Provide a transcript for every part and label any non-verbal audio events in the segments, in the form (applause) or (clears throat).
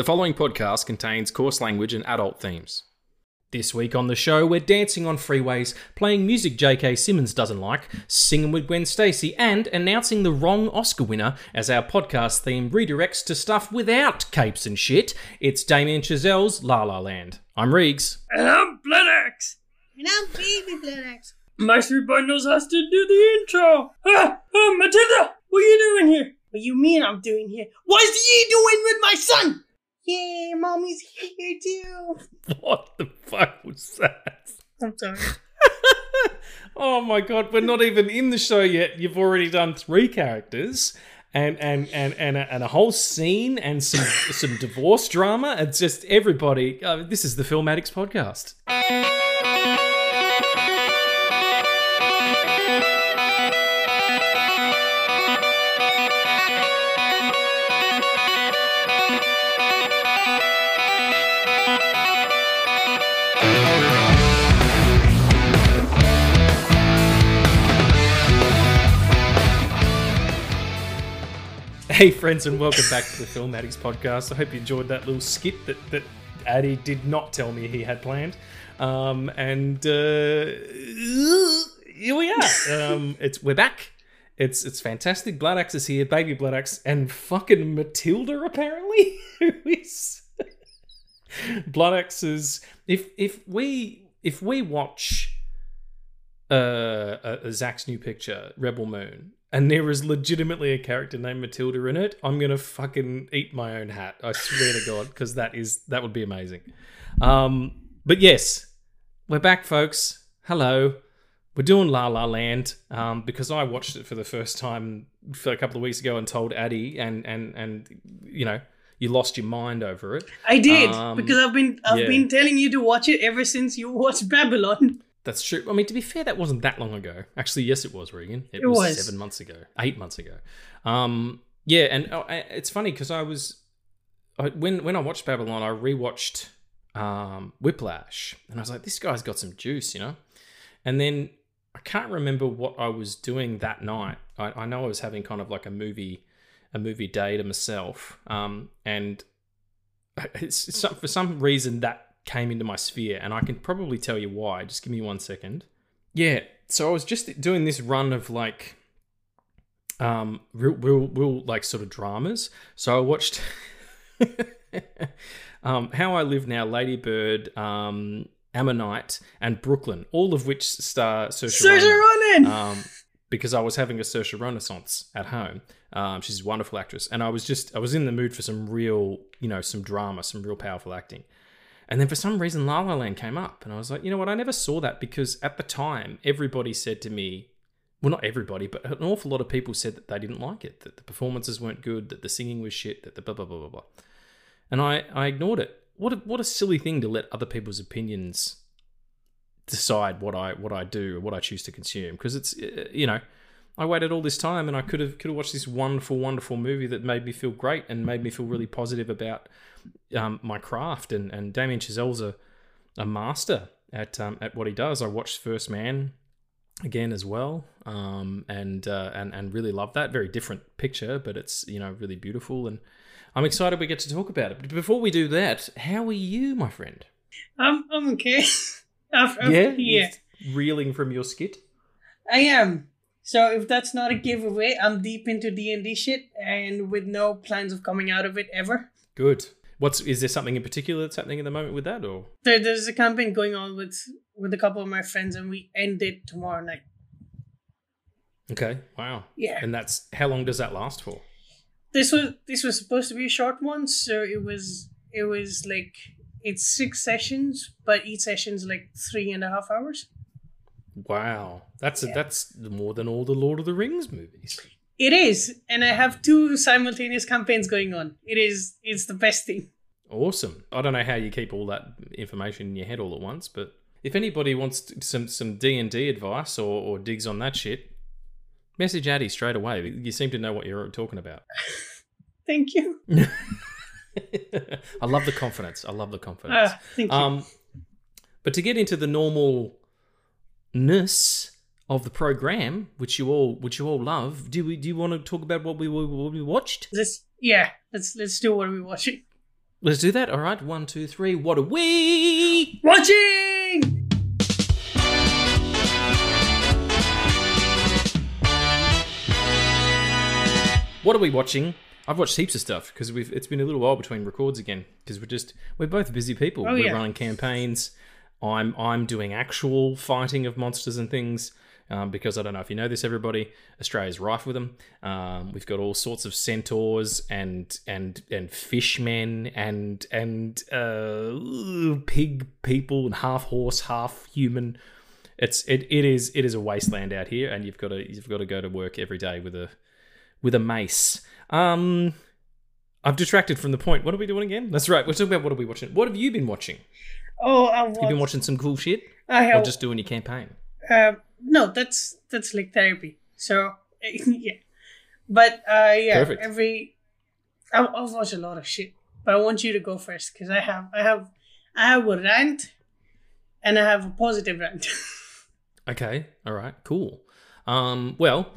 The following podcast contains coarse language and adult themes. This week on the show, we're dancing on freeways, playing music J.K. Simmons doesn't like, singing with Gwen Stacy, and announcing the wrong Oscar winner as our podcast theme redirects to stuff without capes and shit. It's Damien Chazelle's La La Land. I'm Reegs. And I'm Bloodaxe. And I'm Baby Bloodaxe. Master Bundles has to do the intro. Ah, ah, Matilda, what are you doing here? What do you mean I'm doing here? What's he doing with my son? Yay, mommy's here too. What the fuck was that? I'm sorry. (laughs) oh my god, we're not even in the show yet. You've already done three characters. And and and and a, and a whole scene and some (laughs) some divorce drama. It's just everybody. Uh, this is the Film Addicts podcast. Hey, friends, and welcome back to the Film Addicts podcast. I hope you enjoyed that little skit that, that Addy did not tell me he had planned. Um, and uh, here we are. Um, (laughs) it's we're back. It's it's fantastic. Bloodaxe is here, baby Bloodaxe, and fucking Matilda apparently, (laughs) who is (laughs) blood Bloodaxe's. If if we if we watch uh, uh, Zach's new picture, Rebel Moon, and there is legitimately a character named Matilda in it, I'm gonna fucking eat my own hat. I swear to God, because that is that would be amazing. Um, but yes, we're back, folks. Hello. We're doing La La Land um, because I watched it for the first time for a couple of weeks ago and told Addy, and and and you know you lost your mind over it. I did Um, because I've been I've yeah. been telling you to watch it ever since you watched Babylon. That's true. I mean, to be fair, that wasn't that long ago. Actually, yes, it was, Regan. It, It was, was. seven months ago, eight months ago. Um, yeah, and oh, it's funny because I was I, when when I watched Babylon, I rewatched um, Whiplash, and I was like, this guy's got some juice, you know. And then I can't remember what I was doing that night. I, I know I was having kind of like a movie a movie day to myself, um, and (laughs) it's, it's for some reason that came into my sphere, and I can probably tell you why. Just give me one second. Yeah, so I was just doing this run of like, um, real, real, real like sort of dramas. So I watched, (laughs) um, How I Live Now, Lady Bird, um, Ammonite, and Brooklyn, all of which star Saoirse Ronan. um, because I was having a Saoirse Renaissance at home. Um, she's a wonderful actress, and I was just I was in the mood for some real, you know, some drama, some real powerful acting. And then for some reason, La La Land came up, and I was like, you know what? I never saw that because at the time, everybody said to me, well, not everybody, but an awful lot of people said that they didn't like it, that the performances weren't good, that the singing was shit, that the blah blah blah blah blah. And I I ignored it. What a, what a silly thing to let other people's opinions decide what I what I do or what I choose to consume because it's uh, you know I waited all this time and I could have could have watched this wonderful wonderful movie that made me feel great and made me feel really positive about um, my craft and and Damien Chazelle's a a master at um, at what he does. I watched First Man again as well um, and uh, and and really love that very different picture but it's you know really beautiful and I'm excited we get to talk about it. But before we do that, how are you, my friend? I'm I'm okay. (laughs) After, after- yeah, yeah. You're reeling from your skit. I am. So if that's not a giveaway, I'm deep into D and D shit, and with no plans of coming out of it ever. Good. What's is there something in particular that's happening at the moment with that, or There, there's a campaign going on with with a couple of my friends, and we end it tomorrow night. okay, wow, Yeah, and that's how long does that last for? this was this was supposed to be a short one, so it was it was like it's six sessions, but each session's like three and a half hours. Wow, that's a, that's more than all the Lord of the Rings movies. It is, and I have two simultaneous campaigns going on. It is it's the best thing. Awesome. I don't know how you keep all that information in your head all at once, but if anybody wants some some D and D advice or, or digs on that shit, message Addy straight away. You seem to know what you're talking about. (laughs) Thank you. (laughs) I love the confidence. I love the confidence. Uh, thank you. Um, but to get into the normalness of the program, which you all which you all love, do we do you want to talk about what we what we watched? Let's yeah, let's let's do what we're watching. Let's do that. All right. One, two, three. What are we? Watching! What are we watching? I've watched heaps of stuff because we've. It's been a little while between records again because we're just we're both busy people. Oh, we're yeah. running campaigns. I'm I'm doing actual fighting of monsters and things. Um, because I don't know if you know this, everybody, Australia's rife with them. Um, we've got all sorts of centaurs and and and fishmen and and uh, pig people and half horse, half human. It's it, it is it is a wasteland out here, and you've got to you've got to go to work every day with a with a mace. Um, I've detracted from the point. What are we doing again? That's right. We're talking about what are we watching. What have you been watching? Oh, I You've been watching some cool shit, I have. or just doing your campaign? Uh, no, that's that's like therapy. So (laughs) yeah, but uh, yeah, Perfect. every I, I've watched a lot of shit, but I want you to go first because I have I have I have a rant, and I have a positive rant. (laughs) Okay. All right. Cool. Um, well,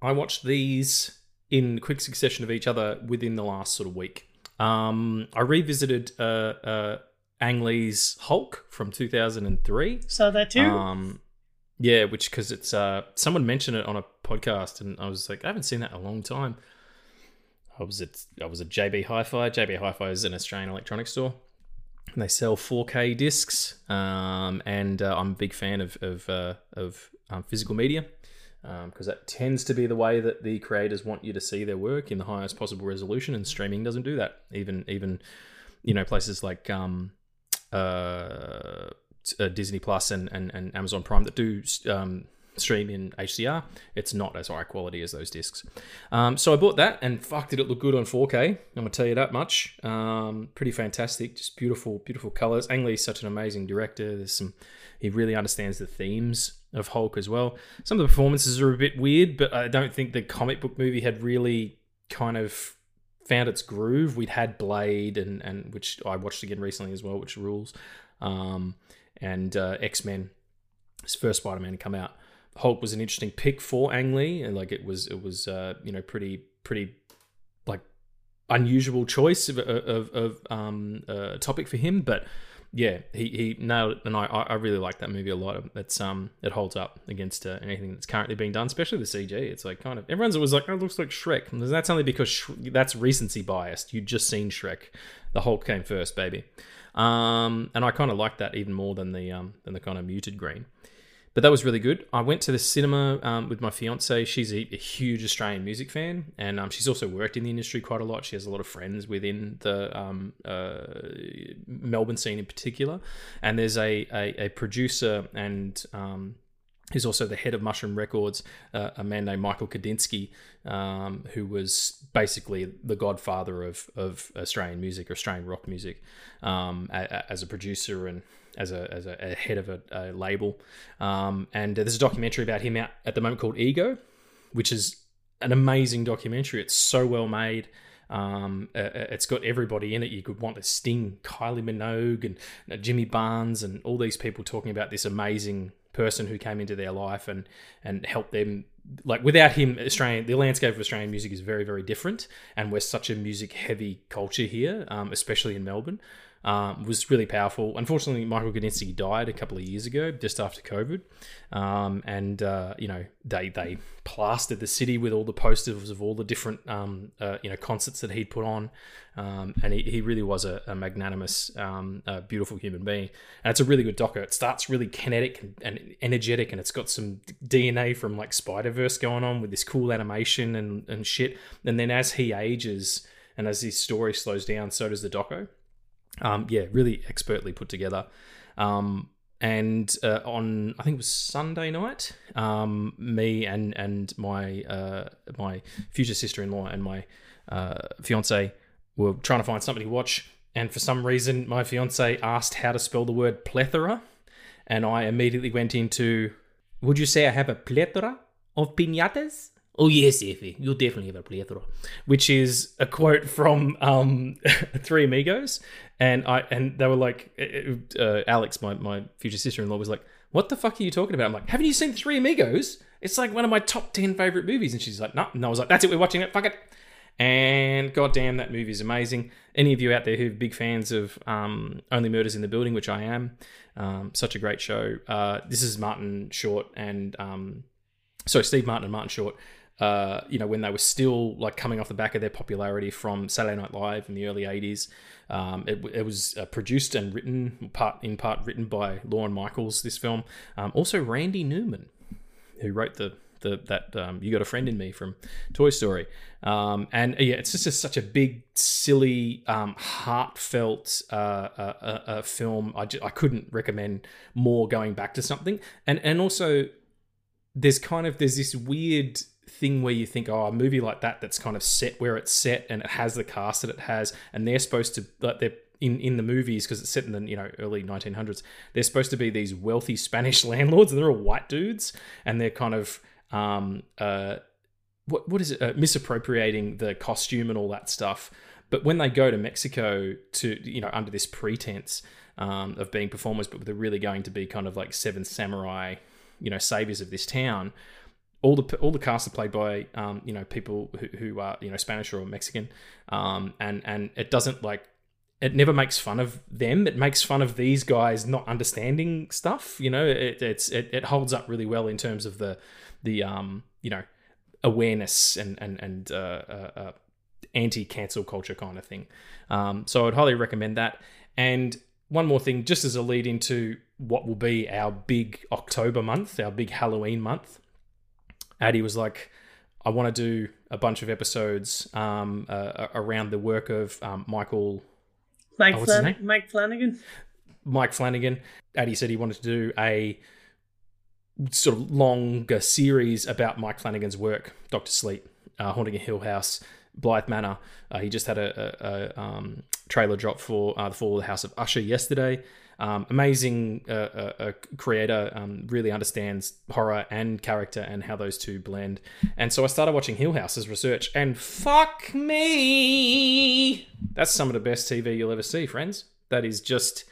I watched these in quick succession of each other within the last sort of week. Um, I revisited uh, uh, Ang Lee's Hulk from 2003. Saw that too. Um, yeah, which because it's uh, someone mentioned it on a podcast, and I was like, I haven't seen that in a long time. I was at I was at JB Hi-Fi. JB Hi-Fi is an Australian electronics store, and they sell 4K discs. Um, and uh, I'm a big fan of of uh, of um, physical media because that tends to be the way that the creators want you to see their work in the highest possible resolution, and streaming doesn't do that. Even even you know places like um, uh, uh, Disney Plus and, and, and Amazon Prime that do um, stream in HDR, it's not as high quality as those discs. Um, so I bought that, and fuck, did it look good on 4K? I'm gonna tell you that much. Um, pretty fantastic, just beautiful, beautiful colors. Ang Lee's such an amazing director. There's some, he really understands the themes of Hulk as well. Some of the performances are a bit weird, but I don't think the comic book movie had really kind of found its groove. We'd had Blade, and and which I watched again recently as well, which rules. Um, and uh, X Men, his first Spider Man to come out. Hulk was an interesting pick for Ang Lee, and like it was it was uh, you know pretty pretty like unusual choice of of, of um, uh, topic for him, but yeah, he, he nailed it, and I I really like that movie a lot. It's um it holds up against uh, anything that's currently being done, especially the CG. It's like kind of everyone's always like, oh, it looks like Shrek. And that's only because Sh- that's recency biased. You'd just seen Shrek. The Hulk came first, baby. Um, and I kind of like that even more than the um than the kind of muted green. But that was really good. I went to the cinema um, with my fiance. She's a, a huge Australian music fan, and um, she's also worked in the industry quite a lot. She has a lot of friends within the um, uh, Melbourne scene in particular. And there's a, a, a producer and um, who's also the head of Mushroom Records, uh, a man named Michael Gudinski, um, who was basically the godfather of, of Australian music, Australian rock music, um, as a producer and as a, as a, a head of a, a label. Um, and there's a documentary about him out at the moment called Ego, which is an amazing documentary. It's so well made. Um, uh, uh, it's got everybody in it. You could want to sting Kylie Minogue and uh, Jimmy Barnes and all these people talking about this amazing person who came into their life and and helped them. Like without him, Australian the landscape of Australian music is very very different, and we're such a music heavy culture here, um, especially in Melbourne. Um, was really powerful. Unfortunately, Michael Gudinski died a couple of years ago, just after COVID, um, and uh, you know they they plastered the city with all the posters of all the different um, uh, you know concerts that he'd put on, um, and he, he really was a, a magnanimous, um, uh, beautiful human being. And it's a really good doco. It starts really kinetic and, and energetic, and it's got some DNA from like Spider Verse going on with this cool animation and and shit. And then as he ages and as his story slows down, so does the doco um, yeah, really expertly put together. Um, and uh, on I think it was Sunday night, um, me and and my uh, my future sister in law and my uh, fiance were trying to find something to watch. And for some reason, my fiance asked how to spell the word plethora, and I immediately went into. Would you say I have a plethora of pinatas? Oh yes, Effie, you'll definitely have a plethora, which is a quote from um, (laughs) Three Amigos, and I and they were like, uh, Alex, my my future sister in law, was like, "What the fuck are you talking about?" I'm like, "Haven't you seen Three Amigos? It's like one of my top ten favorite movies." And she's like, "No," and I was like, "That's it, we're watching it. Fuck it." And goddamn, that movie is amazing. Any of you out there who are big fans of um, Only Murders in the Building, which I am, um, such a great show. Uh, this is Martin Short and um, so Steve Martin and Martin Short. Uh, you know, when they were still like coming off the back of their popularity from Saturday Night Live in the early '80s, um, it, it, was uh, produced and written part in part written by Lorne Michaels. This film, um, also Randy Newman, who wrote the the that um, you got a friend in me from Toy Story, um, and uh, yeah, it's just such a big, silly, um, heartfelt uh, uh, uh film. I, just, I couldn't recommend more going back to something, and and also there's kind of there's this weird thing where you think, oh, a movie like that that's kind of set where it's set and it has the cast that it has, and they're supposed to like they're in in the movies because it's set in the you know early 1900s. They're supposed to be these wealthy Spanish (laughs) landlords, and they're all white dudes, and they're kind of um uh what what is it uh, misappropriating the costume and all that stuff. But when they go to Mexico to you know under this pretense um, of being performers, but they're really going to be kind of like seven samurai, you know, saviors of this town all the all the cast are played by um, you know people who, who are you know Spanish or Mexican, um, and and it doesn't like it never makes fun of them. It makes fun of these guys not understanding stuff. You know, it, it's it, it holds up really well in terms of the the um you know awareness and and and uh, uh, uh, anti cancel culture kind of thing. Um, so I'd highly recommend that. And one more thing, just as a lead into what will be our big October month, our big Halloween month. Addy was like, I want to do a bunch of episodes um, uh, around the work of um, Michael. Mike, oh, Flan- Mike Flanagan. Mike Flanagan. Addy said he wanted to do a sort of longer series about Mike Flanagan's work, Doctor Sleep, uh, Haunting a Hill House, Bly Manor. Uh, he just had a, a, a um, trailer drop for uh, the Fall of the House of Usher yesterday. Um, amazing uh, uh, creator, um, really understands horror and character and how those two blend. And so I started watching Hill House as research, and fuck me, that's some of the best TV you'll ever see, friends. That is just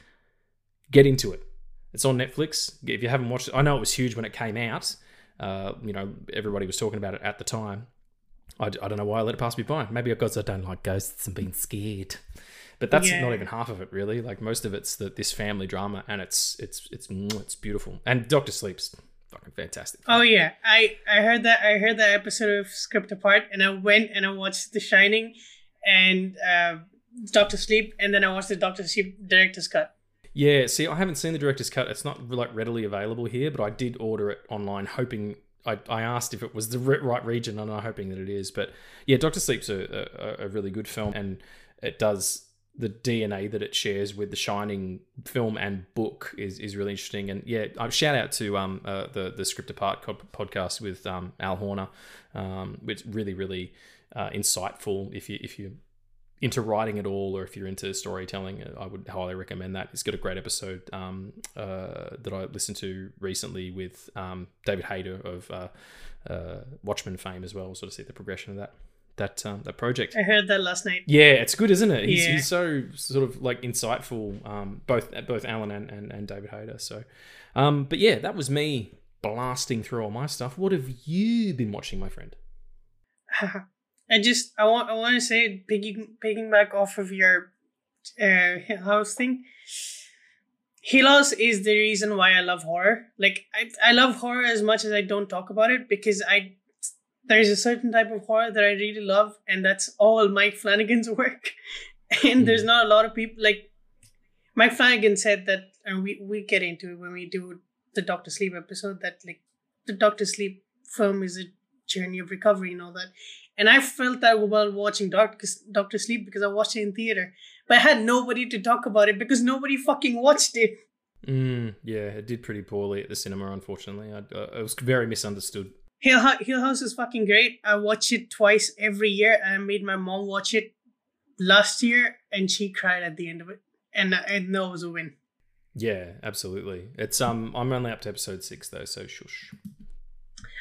get into it. It's on Netflix. If you haven't watched it, I know it was huge when it came out. Uh, you know, everybody was talking about it at the time. I, I don't know why I let it pass me by. Maybe because I don't like ghosts and being scared. But that's yeah. not even half of it, really. Like most of it's the, this family drama, and it's it's it's it's beautiful. And Doctor Sleep's fucking fantastic. Oh yeah, I I heard that I heard that episode of Script Apart, and I went and I watched The Shining, and uh, Doctor Sleep, and then I watched the Doctor Sleep director's cut. Yeah, see, I haven't seen the director's cut. It's not like readily available here, but I did order it online, hoping I, I asked if it was the right region, and I'm hoping that it is. But yeah, Doctor Sleep's a, a, a really good film, and it does the DNA that it shares with the Shining film and book is, is really interesting. And yeah, I shout out to um uh, the the Script Apart podcast with um, Al Horner, um, which really really uh, insightful. If you if you into writing at all or if you're into storytelling i would highly recommend that it's got a great episode um, uh, that i listened to recently with um, david hayter of uh, uh, watchmen fame as well sort of see the progression of that that um, that project. I heard that last night. Yeah, it's good, isn't it? He's, yeah. he's so sort of like insightful, um, both both Alan and, and, and David Hayter. So, um, but yeah, that was me blasting through all my stuff. What have you been watching, my friend? (laughs) I just I want I want to say picking picking back off of your uh, house thing. House is the reason why I love horror. Like I, I love horror as much as I don't talk about it because I there's a certain type of horror that I really love, and that's all Mike Flanagan's (laughs) work. and there's not a lot of people like Mike Flanagan said that, and we we get into it when we do the Doctor Sleep episode that like the Doctor Sleep film is a journey of recovery and all that. And I felt that while watching Doctor Doctor Sleep because I watched it in theater, but I had nobody to talk about it because nobody fucking watched it. Mm, yeah, it did pretty poorly at the cinema. Unfortunately, I, uh, it was very misunderstood. Hill, Hill House is fucking great. I watch it twice every year. I made my mom watch it last year, and she cried at the end of it, and I know it was a win. Yeah, absolutely. It's um, I'm only up to episode six though, so shush.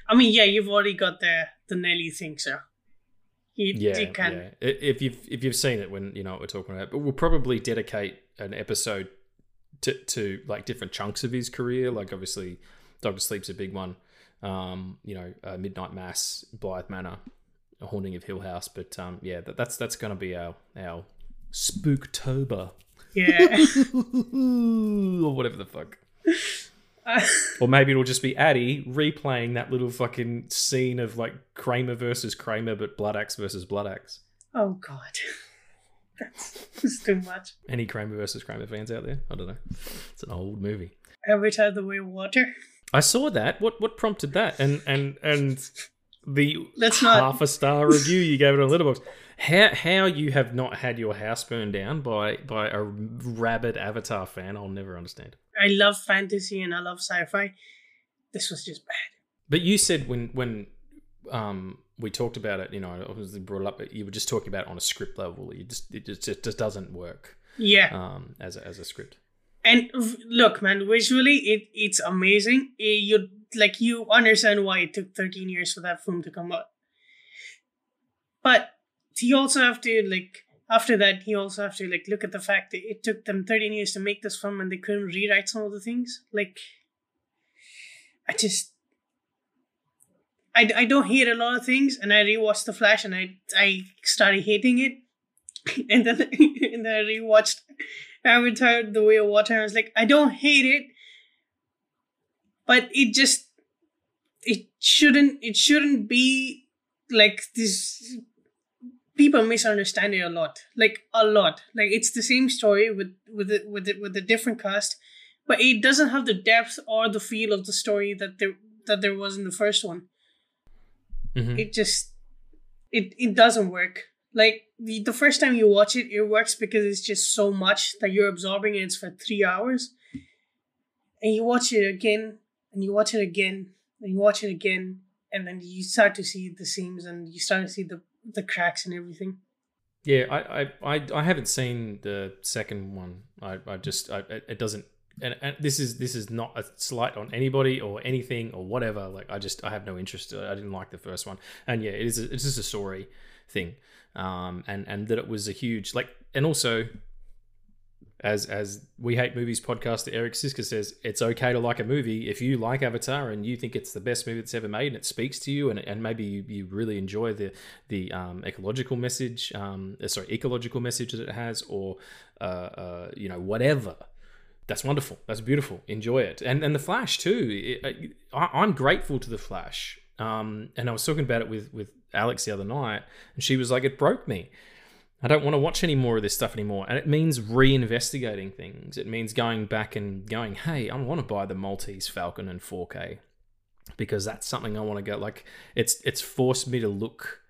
I mean, yeah, you've already got the the Nelly thing, so you, yeah, you can. Yeah. If you've if you've seen it, when you know what we're talking about, but we'll probably dedicate an episode to to like different chunks of his career. Like obviously, Doctor Sleep's a big one um, you know, uh, Midnight Mass, Bly Manor, a Haunting of Hill House. But um, yeah, that, that's that's going to be our our Spooktober Yeah. (laughs) or whatever the fuck. Uh, (laughs) Or maybe it'll just be Addie replaying that little fucking scene of like Kramer versus Kramer, but Blood Axe versus Blood Axe. oh god. (laughs) That's, that's too much. Any Kramer versus Kramer fans out there? I don't know. It's an old movie. Avatar the Way Water. I saw that. What what prompted that? And and and the Let's not- half a star review you gave it on Letterboxd. How how you have not had your house burned down by by a rabid Avatar fan? I'll never understand. I love fantasy and I love sci-fi. This was just bad. But you said when when um we talked about it, you know, obviously brought it up. You were just talking about it on a script level. You just it just, it just doesn't work Yeah. um as a, as a script. And look man visually it it's amazing. Eh, you like you understand why it took 13 years for that film to come out. But you also have to like after that you also have to like look at the fact that it took them 13 years to make this film and they couldn't rewrite some of the things. Like i just I, I don't hate a lot of things and i rewatched the flash and i i started hating it. (laughs) And then (laughs) and then i rewatched Avatar the way of water. I was like, I don't hate it, but it just it shouldn't it shouldn't be like this. People misunderstand it a lot, like a lot. Like it's the same story with with it with it with a different cast, but it doesn't have the depth or the feel of the story that there that there was in the first one Mhm. it just it it doesn't work like the, the first time you watch it it works because it's just so much that you're absorbing it for three hours and you watch it again and you watch it again and you watch it again and then you start to see the seams and you start to see the the cracks and everything Yeah, I, I, I, I haven't seen the second one. I, I just, I, it it doesn't. And, and this is this is not a slight on anybody or anything or whatever. Like I just I have no interest. I didn't like the first one, and yeah, it is. A, it's just a story thing, um, and and that it was a huge like, and also, as as we hate movies podcast, that Eric Szyszka says it's okay to like a movie if you like Avatar and you think it's the best movie that's ever made and it speaks to you and and maybe you, you really enjoy the the um, ecological message, um, uh, sorry, ecological message that it has, or uh, uh, you know whatever. That's wonderful. That's beautiful. Enjoy it. And and the Flash too. It, I, I'm grateful to the Flash. Um, and I was talking about it with with Alex the other night, and she was like, "It broke me. I don't want to watch any more of this stuff anymore." And it means reinvestigating things. It means going back and going, "Hey, I want to buy the Maltese Falcon in 4K." Because that's something I want to go like it's it's forced me to look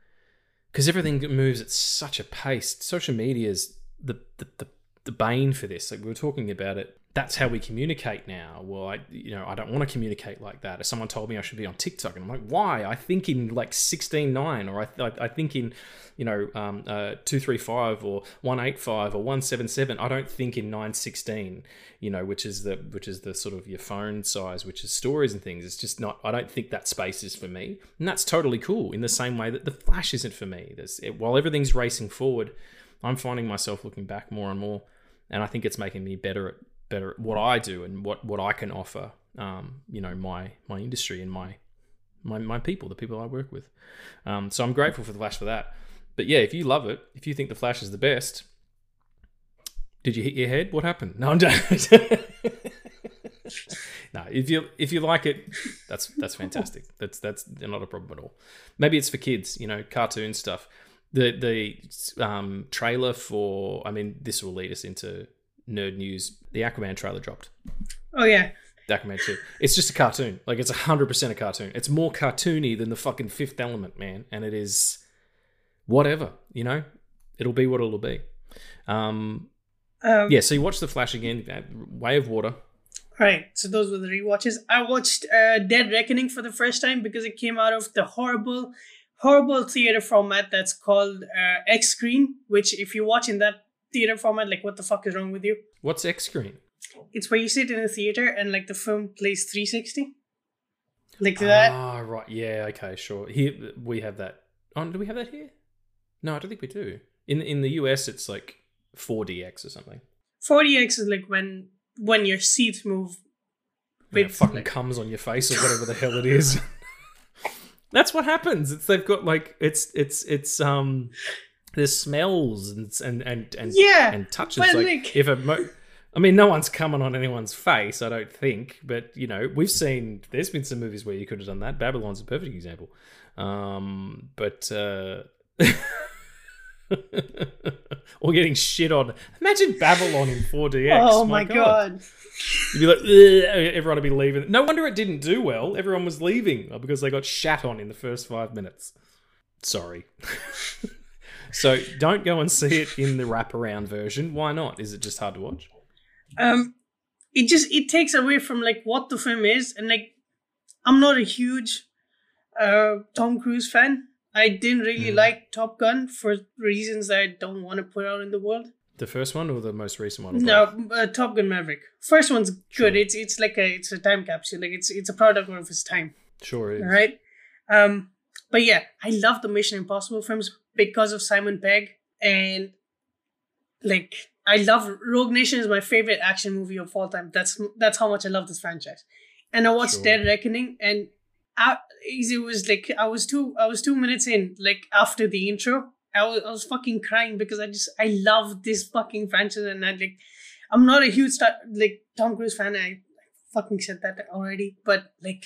because everything moves at such a pace. Social media is the, the the the bane for this. Like we were talking about it. That's how we communicate now. Well, I you know I don't want to communicate like that. If someone told me I should be on TikTok, and I'm like, why? I think in like sixteen nine, or I, I, I think in you know um, uh, two three five or one eight five or one seven seven. I don't think in nine sixteen. You know, which is the which is the sort of your phone size, which is stories and things. It's just not. I don't think that space is for me, and that's totally cool. In the same way that the Flash isn't for me. There's it, while everything's racing forward, I'm finding myself looking back more and more, and I think it's making me better at better at what I do and what what I can offer. Um, you know, my my industry and my my my people, the people I work with. Um, so I'm grateful for the Flash for that. But yeah, if you love it, if you think the Flash is the best, did you hit your head? What happened? No, I'm joking. (laughs) no, if you if you like it, that's that's fantastic. That's that's not a problem at all. Maybe it's for kids, you know, cartoon stuff. The the um, trailer for I mean, this will lead us into nerd news. The Aquaman trailer dropped. oh yeah The Aquaman 2. It's just a cartoon. Like it's hundred percent a cartoon. It's more cartoony than the fucking Fifth Element, man. And it is whatever, you know. It'll be what it'll be. Um, um, yeah. So you watch the Flash again. uh, Way of Water. Right. So those were the rewatches. I watched uh, Dead Reckoning for the first time because it came out of the horrible, horrible theater format that's called uh, X Screen. Which, if you watch in that theater format, like, what the fuck is wrong with you? What's X screen? It's where you sit in a theater and like the film plays 360. Like that. Ah, right. Yeah. Okay. Sure. Here we have that. Oh, do we have that here? No, I don't think we do. In in the US, it's like 4DX or something. 4DX is like when when your seats move. When it with, fucking like- comes on your face or whatever the hell it is. (laughs) That's what happens. It's they've got like it's it's it's um there's smells and and and and, Yeah, and touches. Like, if a mo- I mean, no one's coming on anyone's face, I don't think. But you know, we've seen there's been some movies where you could have done that. Babylon's a perfect example. Um, but uh, (laughs) or getting shit on. Imagine Babylon in 4DX. (laughs) oh my god. You'd be like, "Ugh," everyone would be leaving. No wonder it didn't do well. Everyone was leaving because they got shat on in the first five minutes. Sorry. (laughs) so don't go and see it in the wraparound version. Why not? Is it just hard to watch? um it just it takes away from like what the film is and like i'm not a huge uh tom cruise fan i didn't really Mhm. like top gun for reasons that i don't want to put out in the world The first one or the most recent one? no uh, top gun maverick first one's good Sure. it's it's like a it's a time capsule like it's it's a product of its time Sure is. all right um but yeah i love the mission impossible films because of simon pegg. And like i love rogue nation is my favorite action movie of all time. That's that's how much i love this franchise. And i watched Sure. dead reckoning and I, it was like i was two i was two minutes in like after the intro. I was, I was fucking crying because i just i love this fucking franchise and i like i'm not a huge star, like tom cruise fan. I fucking said that already. But like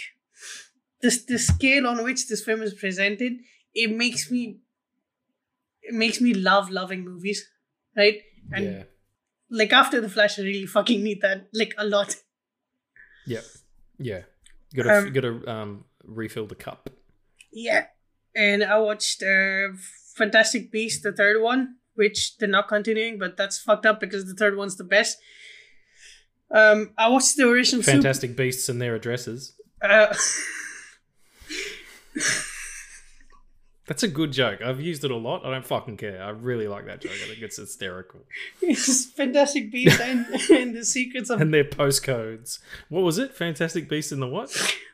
this the scale on which this film is presented it makes me it makes me love loving movies right and yeah. like after the flash i really fucking need that like a lot Yeah, Yeah. You gotta, Um, gotta um, refill the cup. yeah and i watched uh fantastic beast the third one which they're not continuing but that's fucked up because the third one's the best um i watched the original Super- Fantastic Beasts and their addresses. uh, (laughs) That's a good joke. I've used it a lot. I don't fucking care. I really like that joke. I think it's hysterical. (laughs) it's fantastic beast and, (laughs) and the secrets of And their postcodes. What was it? Fantastic Beasts in the what?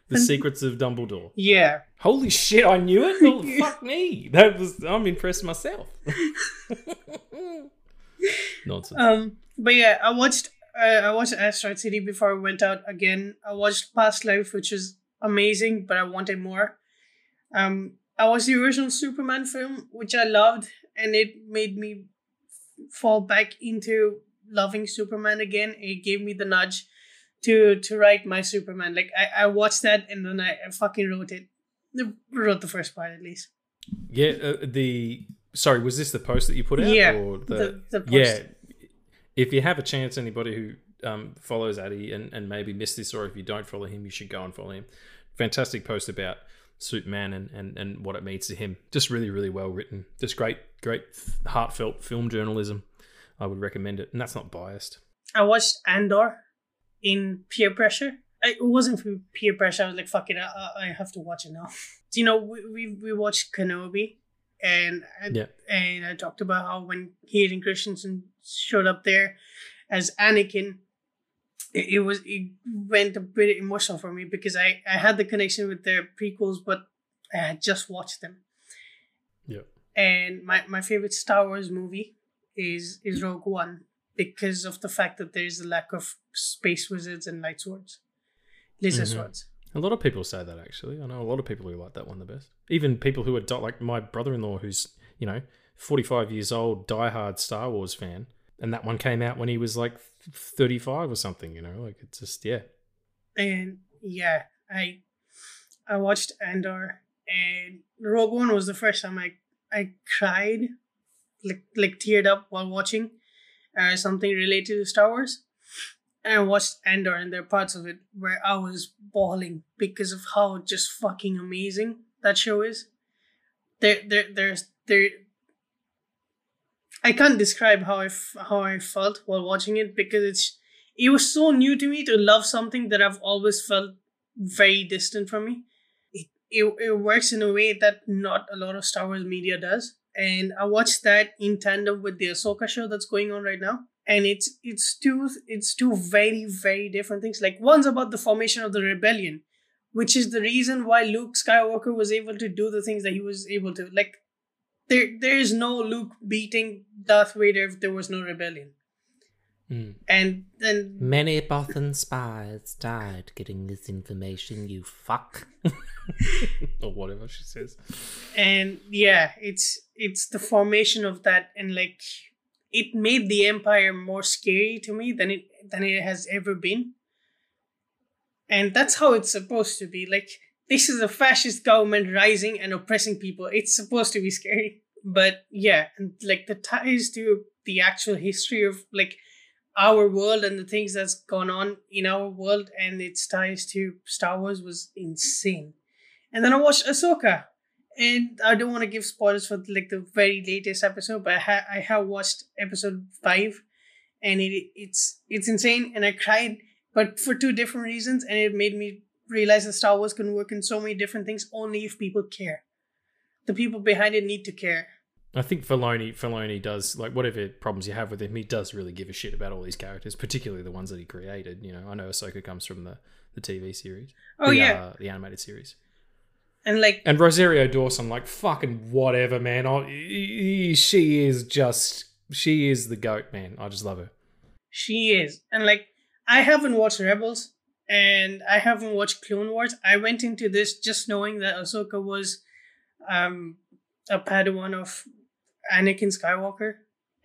The Secrets of Dumbledore. yeah Holy shit! I knew it. (laughs) Well, fuck me. That was. I'm impressed myself. Nonsense. Um, but yeah, I watched uh, I watched Asteroid City before I went out again. I watched Past Life, which is amazing, but I wanted more. Um, I watched the original Superman film, which I loved, and it made me fall back into loving Superman again. It gave me the nudge to to write my Superman. Like I, I watched that and then I, I fucking wrote it. Wrote the first part at least. yeah. Uh, the sorry. Was this the post that you put out? Yeah, Or the, the- the post. yeah. If you have a chance, anybody who um, follows Addy and, and maybe missed this, or if you don't follow him, you should go and follow him. Fantastic post about Superman and, and, and what it means to him. Just really, really well written. Just great, great heartfelt film journalism. I would recommend it, and that's not biased. I watched Andor in peer pressure. I, it wasn't for peer pressure. I was like, "Fuck it, I, I I have to watch it now." (laughs) You know we we, we watched Kenobi, and I, Yeah. and I talked about how when Hayden Christensen showed up there as Anakin, it, it was it went a bit emotional for me because I I had the connection with the prequels, but I had just watched them. Yeah. And my my favorite Star Wars movie is is Rogue One because of the fact that there's a lack of space wizards and light swords, laser Mhm. swords. A lot of people say that actually. I know a lot of people who like that one the best. Even people who are like my brother-in-law, who's you know forty-five years old, diehard Star Wars fan, and that one came out when he was like thirty-five or something. You know, like it's just yeah. And yeah, I I watched Andor, and Rogue One was the first time I I cried, like like teared up while watching uh, something related to Star Wars. And I watched Andor, and there are parts of it where I was bawling because of how just fucking amazing that show is. There, there, there's there. I can't describe how I f- how I felt while watching it because it's it was so new to me to love something that I've always felt very distant from me. It, it, it works in a way that not a lot of Star Wars media does. And I watched that in tandem with the Ahsoka show that's going on right now. And it's it's two it's two very, very different things. Like one's about the formation of the rebellion, which is the reason why Luke Skywalker was able to do the things that he was able to. Like there there is no Luke beating Darth Vader if there was no rebellion Mm. And then Many Bothan spies died getting this information, you fuck. (laughs) or whatever she says. and yeah, it's it's the formation of that and like it made the empire more scary to me than it than it has ever been. And that's how it's supposed to be. Like this is a fascist government rising and oppressing people. It's supposed to be scary. But yeah, and like the ties to the actual history of like our world and the things that's gone on in our world and its ties to Star Wars was insane. And then I watched Ahsoka, and I don't want to give spoilers for like the very latest episode, but I, ha- I have watched episode five, and it it's it's insane, and I cried, but for two different reasons, and it made me realize that Star Wars can work in so many different things only if people care. The people behind it need to care. I think Filoni, Filoni does like whatever problems you have with him, he does really give a shit about all these characters, particularly the ones that he created. You know, I know Ahsoka comes from the the TV series. Oh the, yeah, uh, the animated series. and like And Rosario Dawson, like fucking whatever, man. I, she is just she is the goat, man. I just love her. She is. And like I haven't watched Rebels and I haven't watched Clone Wars. I went into this just knowing that Ahsoka was um a Padawan of Anakin Skywalker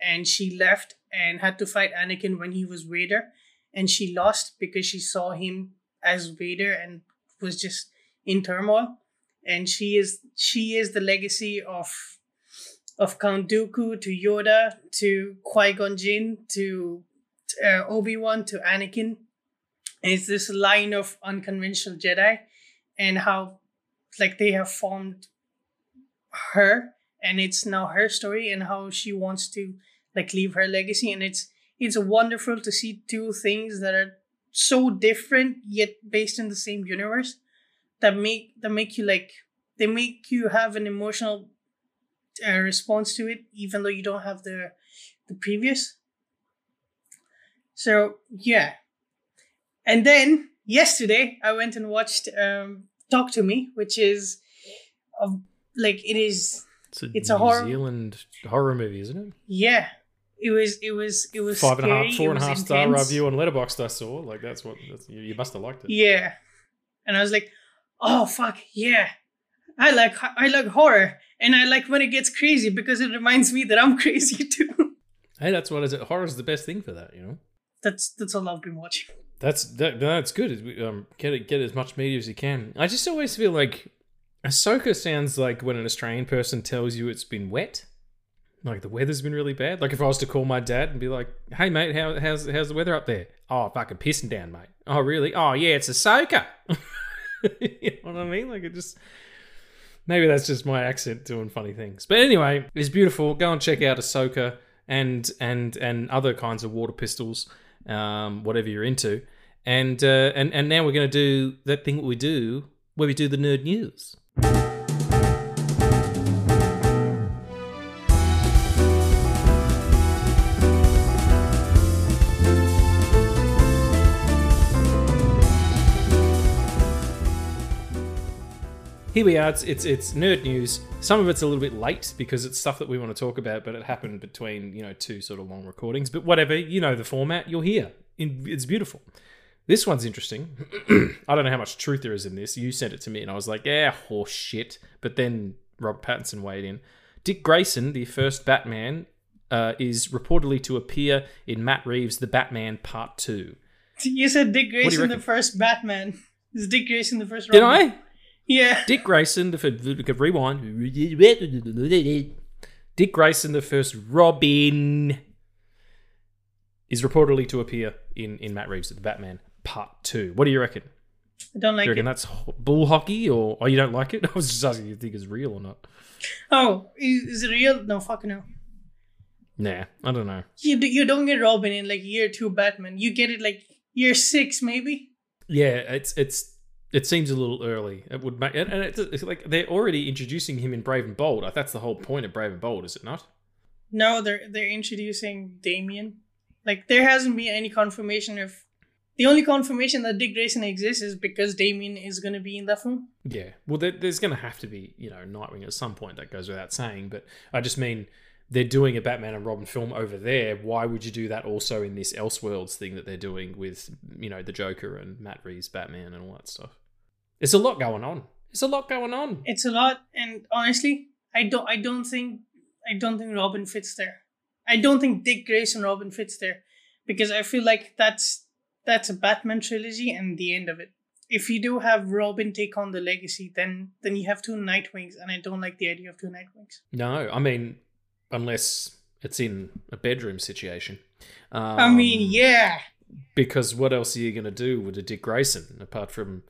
and she left and had to fight Anakin when he was Vader and she lost because she saw him as Vader and was just in turmoil and she is she is the legacy of of Count Dooku to Yoda to Qui Gon Jinn to uh, Obi Wan to Anakin. And it's this line of unconventional Jedi, and how like they have formed her, and it's now her story, and how she wants to like leave her legacy, and it's it's wonderful to see two things that are so different yet based in the same universe that make that make you like they make you have an emotional uh, response to it even though you don't have the the previous. So yeah and then yesterday i went and watched um talk to me which is of like it is It's a It's New a horror- Zealand horror movie, isn't it? yeah it was it was it was Five and a half, scary, and a half star review on Letterboxd. I saw like that's what that's, you, you must have liked it. Yeah. And I was like, oh fuck, yeah. I like I like horror. And I like when it gets crazy because it reminds me that I'm (laughs) crazy too. Hey, that's what is it? Horror is the best thing for that, you know. that's that's all I've been watching. That's that, that's good. Um, get it, get as much media as you can. I just always feel like Ahsoka sounds like when an Australian person tells you it's been wet, like the weather's been really bad. Like if I was to call my dad and be like, "Hey mate, how, how's how's the weather up there?" Oh, fucking pissing down, mate. Oh really? Oh yeah, it's Ahsoka. (laughs) you know what I mean? Like it just. Maybe that's just my accent doing funny things. But anyway, it's beautiful. Go and check out Ahsoka and and and other kinds of water pistols, um, whatever you're into. And uh, and and now we're going to do that thing that we do where we do the nerd news. Here we are. It's, it's it's nerd news. Some of it's a little bit late because it's stuff that we want to talk about, but it happened between you know two sort of long recordings. But whatever, you know the format. You're here. It's beautiful. This one's interesting. (clears throat) I don't know how much truth there is in this. You sent it to me, and I was like, yeah, horse shit. But then Rob Pattinson weighed in. Dick Grayson, the first Batman, uh, is reportedly to appear in Matt Reeves' The Batman Part Two. You said Dick Grayson the first Batman. Is Dick Grayson the first Did Robin? I? Yeah. Dick Grayson, the first, rewind. Dick Grayson, the first Robin, is reportedly to appear in, in Matt Reeves' The Batman Part 2. What do you reckon? I don't Do like you reckon it. that's bull hockey or oh, you don't like it? (laughs) I was just asking if you think it's real or not. Oh, is, it real? No, fucking no. Nah, I don't know. You, d- you don't get Robin in like year two Batman. You get it like year six, maybe. Yeah, it's it's it seems a little early. It would make and it's, it's like they're already introducing him in Brave and Bold. That's the whole point of Brave and Bold, is it not? No, they're they're introducing Damien. Like there hasn't been any confirmation of the only confirmation that Dick Grayson exists is because Damien is gonna be in that film. Yeah. Well, there, there's going to have to be, you know, Nightwing at some point. That goes without saying. But I just mean they're doing a Batman and Robin film over there. Why would you do that also in this Elseworlds thing that they're doing with you know the Joker and Matt Reeves Batman and all that stuff? There's a lot going on. It's a lot going on. It's a lot, and honestly, I don't. I don't think. I don't think Robin fits there. I don't think Dick Grayson Robin fits there, because I feel like that's that's a Batman trilogy and the end of it. If you do have Robin take on the legacy, then then you have two Nightwings, and I don't like the idea of two Nightwings. No, I mean, unless it's in a bedroom situation. Um, I mean, yeah, because what else are you going to do with a Dick Grayson apart from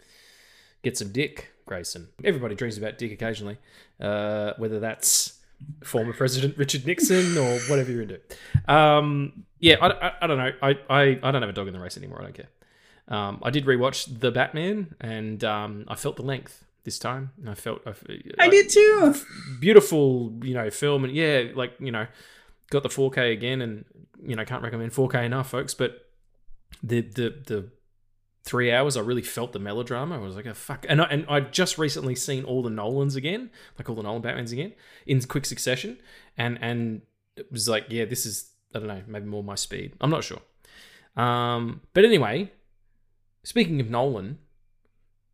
get some Dick Grayson? Everybody dreams about Dick occasionally, uh, whether that's former President Richard Nixon or whatever you're into. Um, yeah, I, I, I don't know. I, I, I don't have a dog in the race anymore. I don't care. Um, I did rewatch The Batman, and um, I felt the length this time. And I felt I, I did too. beautiful, you know, film, and yeah, like you know, got the 4K again, and you know, can't recommend 4K enough, folks. But the the the three hours, I really felt the melodrama. I was like, oh, fuck, and I, and I just recently seen all the Nolans again, like all the Nolan Batmans again, in quick succession, and and it was like, yeah, this is I don't know, maybe more my speed. I'm not sure. Um, but anyway, speaking of Nolan,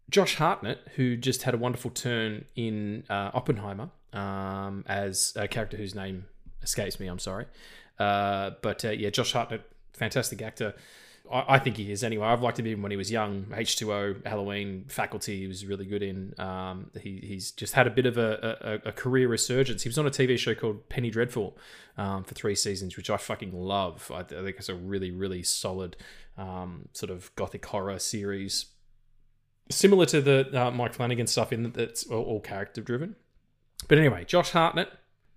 Josh Hartnett, who just had a wonderful turn in uh, Oppenheimer um, as a character whose name escapes me, I'm sorry. Uh, but uh, yeah, Josh Hartnett, fantastic actor. I, I think he is anyway. I've liked him even when he was young. H2O, Halloween, Faculty, he was really good in. Um, he, he's just had a bit of a, a, a, career resurgence. He was on a TV show called Penny Dreadful um, for three seasons, which I fucking love. I, I think it's a really, really solid um, sort of gothic horror series similar to the uh, Mike Flanagan stuff in that it's all, all character driven. But anyway, Josh Hartnett,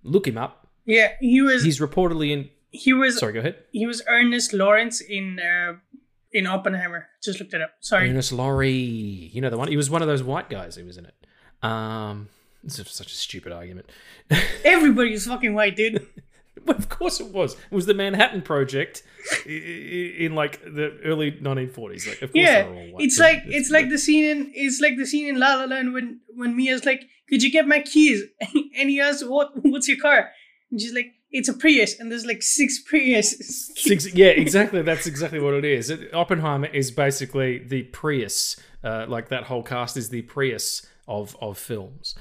look him up. Yeah, he was. He's reportedly in. He was. Sorry, go ahead. He was Ernest Lawrence in uh, in Oppenheimer. Just looked it up. Sorry. Ernest Laurie, you know the one. He was one of those white guys who was in it. Um, this is such a stupid argument. (laughs) Everybody Everybody's fucking white, dude. (laughs) Of course it was. It was the Manhattan Project in like the early 1940s. Like, of course yeah, they were all white. it's like It's- it's like the scene in it's like the scene in La La Land when when Mia's like, "Could you get my keys?" (laughs) And he asks, "What? What's your car?" And she's like, "It's a Prius." And there's like six Priuses. Six, yeah, exactly. That's exactly what it is. It, Oppenheimer is basically the Prius. Uh, like that whole cast is the Prius of of films.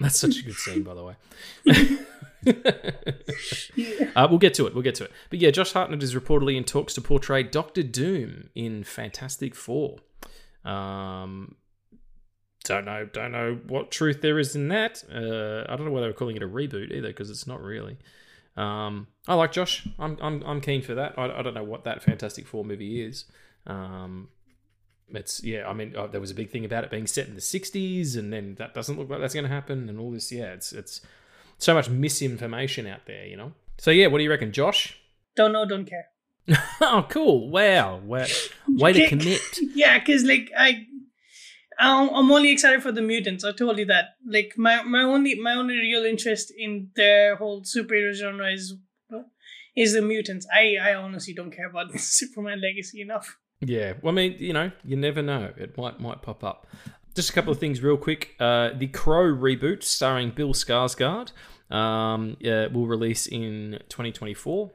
That's such a good scene, by the way. (laughs) uh, we'll get to it. We'll get to it. But yeah, Josh Hartnett is reportedly in talks to portray Doctor Doom in Fantastic Four. Um, don't know. Don't know what truth there is in that. Uh, I don't know why they were calling it a reboot either, because it's not really. Um, I like Josh. I'm I'm I'm keen for that. I, I don't know what that Fantastic Four movie is. Um, it's yeah. I mean, uh, there was a big thing about it being set in the '60s, and then that doesn't look like that's going to happen, and all this. Yeah, it's it's so much misinformation out there, you know. So yeah, what do you reckon, Josh? don't know, don't care. (laughs) oh, cool! Wow, way, way to (laughs) commit. (laughs) Yeah, because like I, I'm only excited for the mutants. I told you that. Like my my only my only real interest in the whole superhero genre is is the mutants. I I honestly don't care about (laughs) Superman Legacy enough. Yeah, well, I mean, you know, you never know. It might might pop up. Just a couple of things, real quick. Uh, the Crow reboot, starring Bill Skarsgård, um, uh, will release in 2024.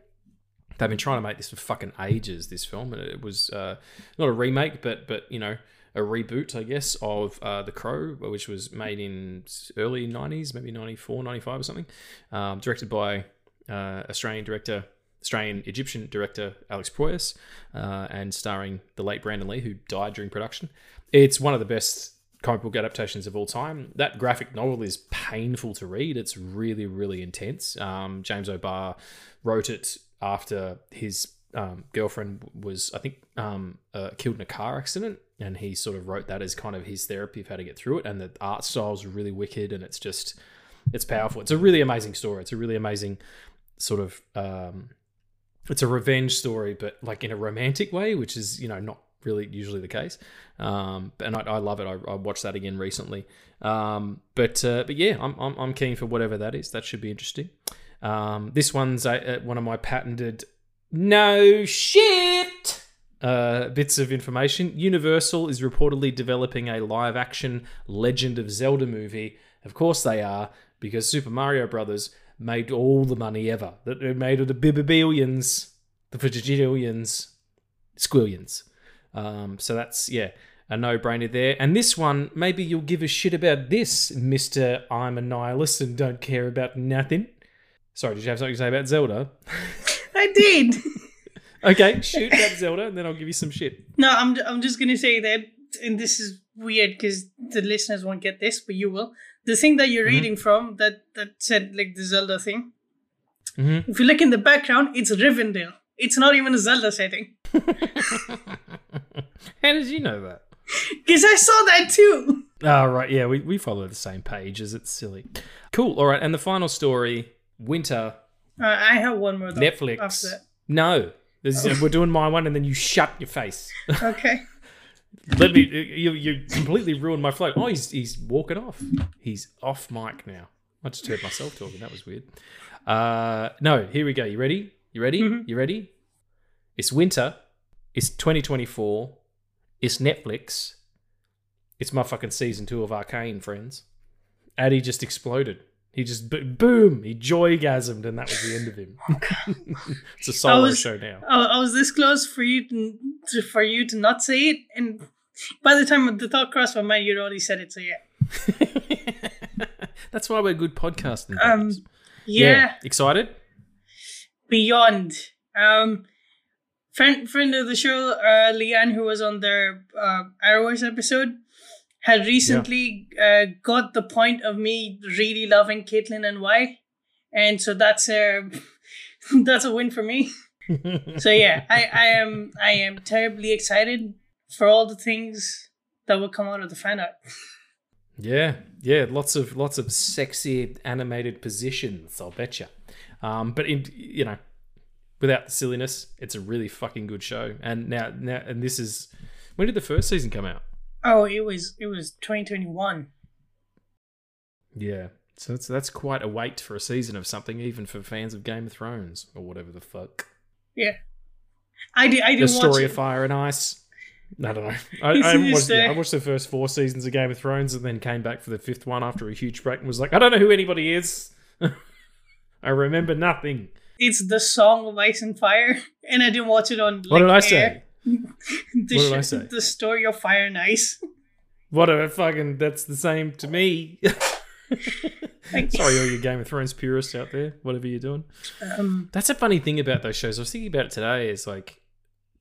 They've been trying to make this for fucking ages. This film, and it was uh, not a remake, but but you know, a reboot, I guess, of uh, The Crow, which was made in early 90s, maybe 94, 95 or something. Um, directed by uh, Australian director, Australian Egyptian director Alex Proyas, uh, and starring the late Brandon Lee, who died during production. It's one of the best comic book adaptations of all time. That graphic novel is painful to read. It's really, really intense. Um, James O'Barr wrote it after his um, girlfriend was, I think, um, uh, killed in a car accident, and he sort of wrote that as kind of his therapy of how to get through it. And the art style's really wicked, and it's just, it's powerful. It's a really amazing story. It's a really amazing sort of, um, it's a revenge story, but like in a romantic way, which is you know not really usually the case. Um, and I, I love it. I, I watched that again recently. Um, but uh, but yeah, I'm, I'm I'm keen for whatever that is. That should be interesting. Um, this one's a, a, one of my patented no shit uh, bits of information. Universal is reportedly developing a live action Legend of Zelda movie. Of course they are, because Super Mario Brothers made all the money ever. That it made all the billions, the bajillions, squillions. Um, so that's yeah, a no-brainer there. And this one, maybe you'll give a shit about this, Mister. I'm a nihilist and don't care about nothing. Sorry, did you have something to say about Zelda? (laughs) I did. Okay, (laughs) shoot about Zelda, and then I'll give you some shit. No, I'm I'm just gonna say that, and this is weird because the listeners won't get this, but you will. The thing that you're Mhm. reading from that that said like the Zelda thing. Mhm. If you look in the background, it's Rivendell. It's not even a Zelda setting. (laughs) (laughs) How did you know that? Because I saw that too. Oh, right. Yeah, we, we follow the same pages. It's silly. Cool. All right. And the final story Winter, Uh, I have one more though. Netflix. After that. No. This is- We're doing my one, and then you shut your face. (laughs) Okay. Let me. You, you completely ruined my flow. Oh, he's, he's walking off. He's off mic now. I just heard myself talking. That was weird. Uh, no, here we go. You ready? You ready? Mhm. You ready? It's winter. It's 2024. It's Netflix. It's my fucking season two of Arcane, friends. Addy just exploded. He just bo- boom. He joygasmed, and that was the end of him. (laughs) (laughs) it's a solo was- show now. I, was this close for you to, to for you to not say it, and by the time the thought crossed my mind, you'd already said it. So yeah. (laughs) That's why we're good podcasting. Um. buddies. Yeah. Excited? Beyond. Um. Friend friend of the show, uh, Leanne, who was on their uh, Arrowverse episode, had recently uh, got the point of me really loving Caitlyn and why, and so that's a (laughs) that's a win for me. (laughs) So yeah, I, I am I am terribly excited for all the things that will come out of the fan art. Yeah, yeah, lots of lots of sexy animated positions. I'll bet you. Um, but in you know, without the silliness, it's a really fucking good show. And now, now, and this is when did the first season come out? Oh, it was it was 2021. Yeah, so that's that's quite a wait for a season of something, even for fans of Game of Thrones or whatever the fuck. Yeah, I did. I The didn't story watch of it. Fire and Ice. I don't know. (laughs) I, I, watched, yeah, the- I watched the first four seasons of Game of Thrones and then came back for the fifth one after a huge break and was like, I don't know who anybody is. (laughs) I remember nothing. It's the song of Ice and Fire, and I didn't watch it on. What did I like, say? (laughs) What did I say? The story of Fire and Ice. (laughs) What a fucking that's the same to me. (laughs) Sorry, all you Game of Thrones purists out there, whatever you're doing. Um, That's a funny thing about those shows. I was thinking about it today. Is like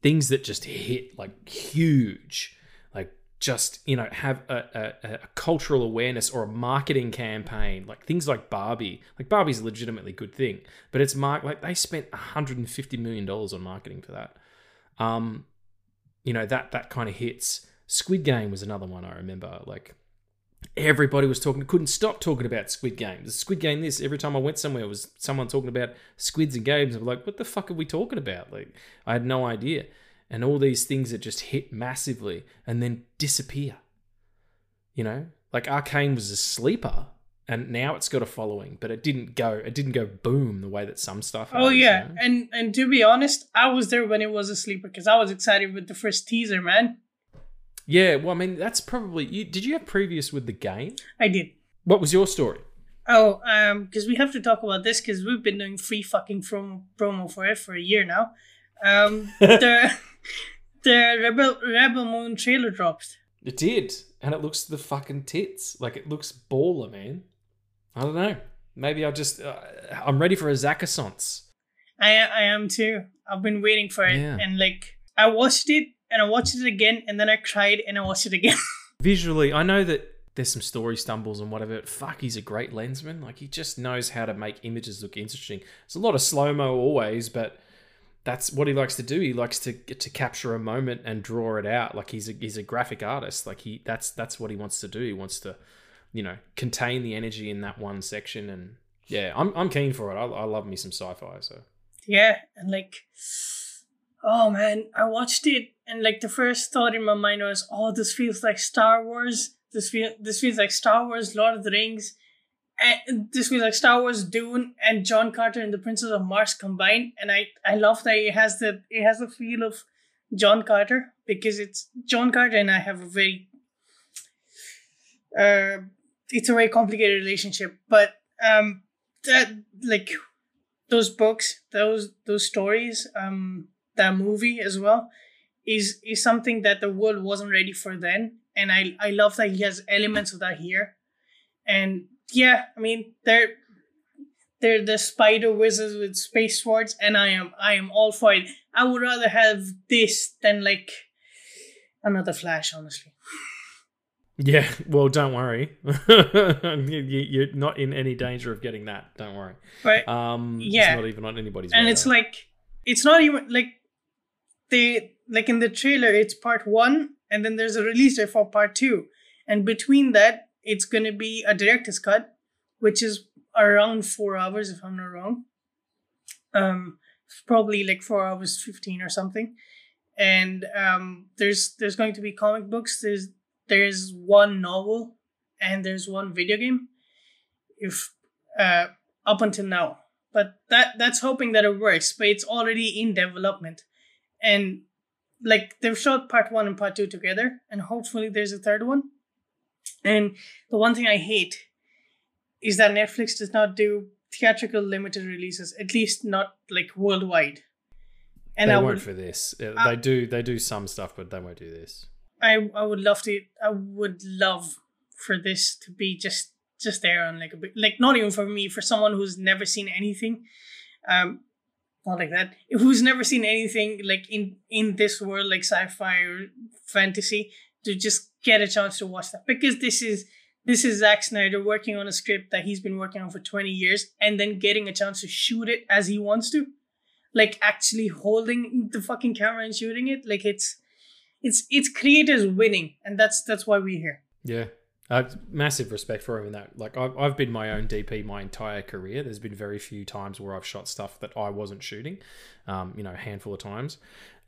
things that just hit like huge, like just you know have a, a, a cultural awareness or a marketing campaign. Like things like Barbie. Like Barbie's a legitimately good thing, but it's mark like they spent 150 million dollars on marketing for that. Um, you know that that kind of hits. Squid Game was another one I remember. Like everybody was talking, couldn't stop talking about Squid Game. The Squid Game. This every time I went somewhere was someone talking about squids and games. I'm like, what the fuck are we talking about? Like I had no idea. And all these things that just hit massively and then disappear. You know, like Arcane was a sleeper, and now it's got a following, but it didn't go. It didn't go boom the way that some stuff. oh has, you yeah, know? and and to be honest, I was there when it was a sleeper because I was excited with the first teaser, man. yeah. Well, I mean, that's probably. You, did you have previous with the game? I did. What was your story? Oh, um, because we have to talk about this because we've been doing free fucking promo promo for it for a year now. Um, (laughs) the the Rebel Rebel Moon trailer dropped. It did, and it looks the fucking tits. Like it looks baller, man. I don't know. Maybe I'll just uh, I'm ready for a Zakasance. I I am too. I've been waiting for it, Yeah. and like I watched it and I watched it again, and then I cried and I watched it again. (laughs) Visually, I know that there's some story stumbles and whatever. but Fuck, he's a great lensman. Like he just knows how to make images look interesting. It's a lot of slow mo always, but that's what he likes to do. He likes to to capture a moment and draw it out. Like he's a he's a graphic artist. Like he that's that's what he wants to do. He wants to, you know, contain the energy in that one section. And yeah, I'm I'm keen for it. I, I love me some sci-fi. So yeah, and like, oh man, I watched it, and like the first thought in my mind was, oh, this feels like Star Wars. This feel this feels like Star Wars, Lord of the Rings. And this feels like Star Wars, Dune, and John Carter and the Princess of Mars combined. And I, I love that it has the it has the feel of John Carter because it's John Carter and I have a very uh it's a very complicated relationship. But um that like those books, those those stories, um, that movie as well, is is something that the world wasn't ready for then, and I I love that he has elements of that here, and yeah, I mean they're they're the spider wizards with space swords, and I am I am all for it. I would rather have this than like another Flash, honestly. Yeah, (laughs) well, don't worry. (laughs) You- You're not in any danger of getting that. Don't worry. But Um, Yeah. it's not even on anybody's. and it's like it's not even like they like in the trailer it's part one and then there's a release date for part two and between that it's going to be a director's cut which is around four hours if i'm not wrong um probably like four hours 15 or something and um there's there's going to be comic books there's there's one novel and there's one video game if uh up until now but that that's hoping that it works but it's already in development and like they've shot part one and part two together and hopefully there's a third one and the one thing i hate is that netflix does not do theatrical limited releases at least not like worldwide and they i won't would for this. Uh, they do. They do some stuff, but they won't do this. I I would love to. I would love for this to be just just there on like a bit like not even for me for someone who's never seen anything, um, not like that. Who's never seen anything like in in this world like sci-fi or fantasy to just get a chance to watch that because this is this is Zack Snyder working on a script that he's been working on for twenty years and then getting a chance to shoot it as he wants to, like actually holding the fucking camera and shooting it. Like it's it's it's creators winning, and that's that's why we're here. Yeah. Have massive respect for him in that. Like, I've, I've been my own DP my entire career. There's been very few times where I've shot stuff that I wasn't shooting. Um, you know, handful of times.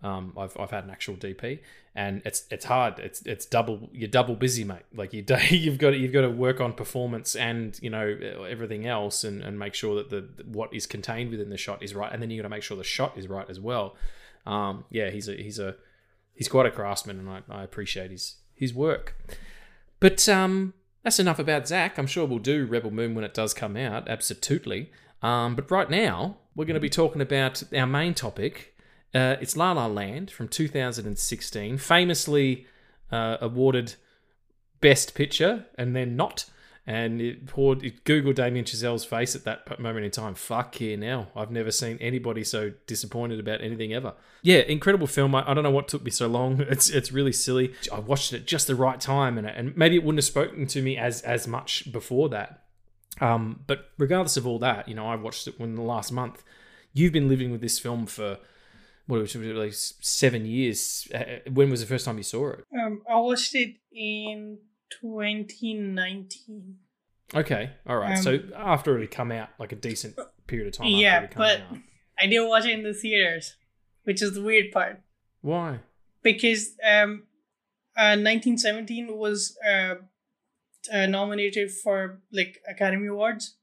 Um, I've, I've had an actual DP, and it's it's hard. It's it's double. You're double busy, mate. Like you (laughs) you've got to, you've got to work on performance and you know everything else, and, and make sure that the what is contained within the shot is right, and then you got to make sure the shot is right as well. Um, yeah, he's a he's a he's quite a craftsman, and I, I appreciate his his work. But um, that's enough about Zach. I'm sure we'll do Rebel Moon when it does come out, absolutely. Um, but right now, we're going to be talking about our main topic. Uh, it's La La Land from 2016, famously uh, awarded Best Picture and then not. And it poured, it Googled Damien Chazelle's face at that moment in time. Fuck here now. I've never seen anybody so disappointed about anything ever. Yeah, incredible film. I, I don't know what took me so long. (laughs) It's it's really silly. I watched it at just the right time, and and maybe it wouldn't have spoken to me as as much before that. Um, but regardless of all that, you know, I watched it in the last month. You've been living with this film for what was it, like seven years. Uh, When was the first time you saw it? Um, I watched it in 2019. Okay, all right. Um, so after it had come out, like a decent period of time. Yeah, but- out. I didn't watch it in the theaters, which is the weird part why? because um, uh, 1917 was uh, uh, nominated for like Academy Awards,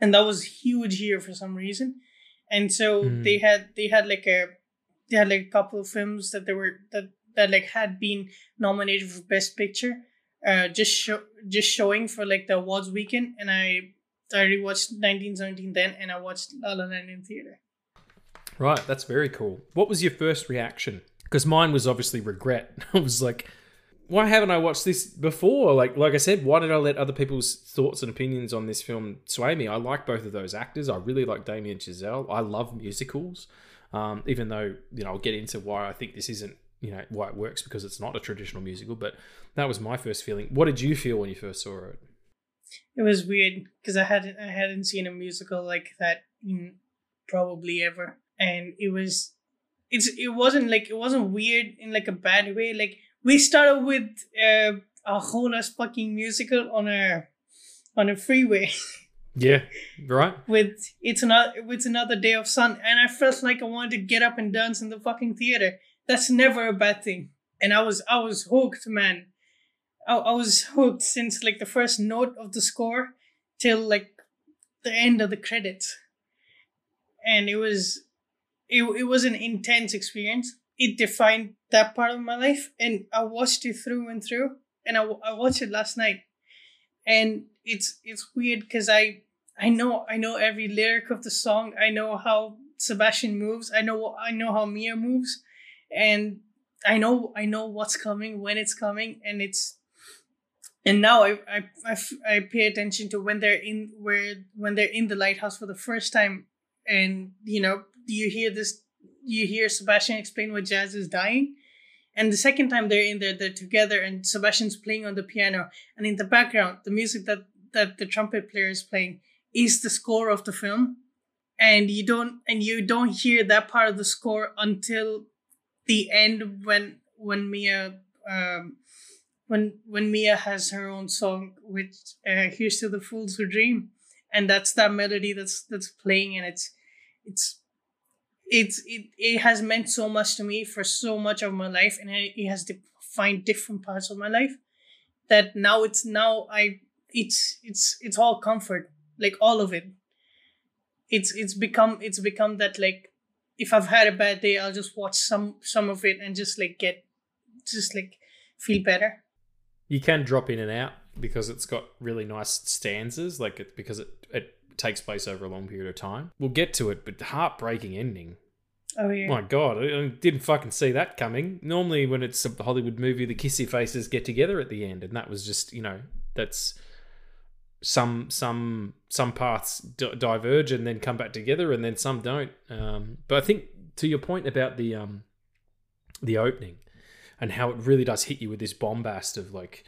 and that was huge here for some reason, and so Mm. they had they had like a they had like a couple of films that they were that that like had been nominated for Best Picture, uh, just show just showing for like the awards weekend, and I I rewatched 1917 then, and I watched La La Land in theater. Right, that's very cool. What was your first reaction? Because mine was obviously regret. (laughs) I was like, why haven't I watched this before? Like, like I said, why did I let other people's thoughts and opinions on this film sway me? I like both of those actors. I really like Damien Chazelle. I love musicals, um, even though you know I'll get into why I think this isn't you know why it works because it's not a traditional musical. But that was my first feeling. What did you feel when you first saw it? It was weird because I hadn't I hadn't seen a musical like that in probably ever, and it was it's it wasn't like it wasn't weird in like a bad way. Like we started with uh, a whole ass fucking musical on a on a freeway Yeah, right. (laughs) with it's another it's another day of sun, and I felt like I wanted to get up and dance in the fucking theater. That's never a bad thing, and I was I was hooked, man. I, I was hooked since like the first note of the score till like the end of the credits, and it was it it was an intense experience. It defined that part of my life, and I watched it through and through. And I, I watched it last night, and it's it's weird because I I know I know every lyric of the song. I know how Sebastian moves. I know I know how Mia moves, and I know I know what's coming when it's coming, and it's and now I I I pay attention to when they're in where when they're in the lighthouse for the first time. And you know you hear this you hear sebastian explain what jazz is dying? And the second time they're in there they're together and sebastian's playing on the piano. And in the background the music that that the trumpet player is playing is the score of the film. And you don't and you don't hear that part of the score until the end when when mia um, when when Mia has her own song, which uh, "Here's to the Fools Who Dream," and that's that melody that's that's playing, and it's it's it's it, it has meant so much to me for so much of my life, and it, it has defined different parts of my life. That now it's now I it's it's it's all comfort, like all of it. It's it's become it's become that like if I've had a bad day, I'll just watch some some of it and just like get just like feel better you can drop in and out because it's got really nice stanzas, like it, because it, it takes place over a long period of time. We'll get to it, but heartbreaking ending. Oh yeah. My God, I didn't fucking see that coming. Normally, when it's a Hollywood movie, the kissy faces get together at the end, and that was just you know that's some some some paths d- diverge and then come back together, and then some don't. Um, but I think to your point about the um the opening, and how it really does hit you with this bombast of like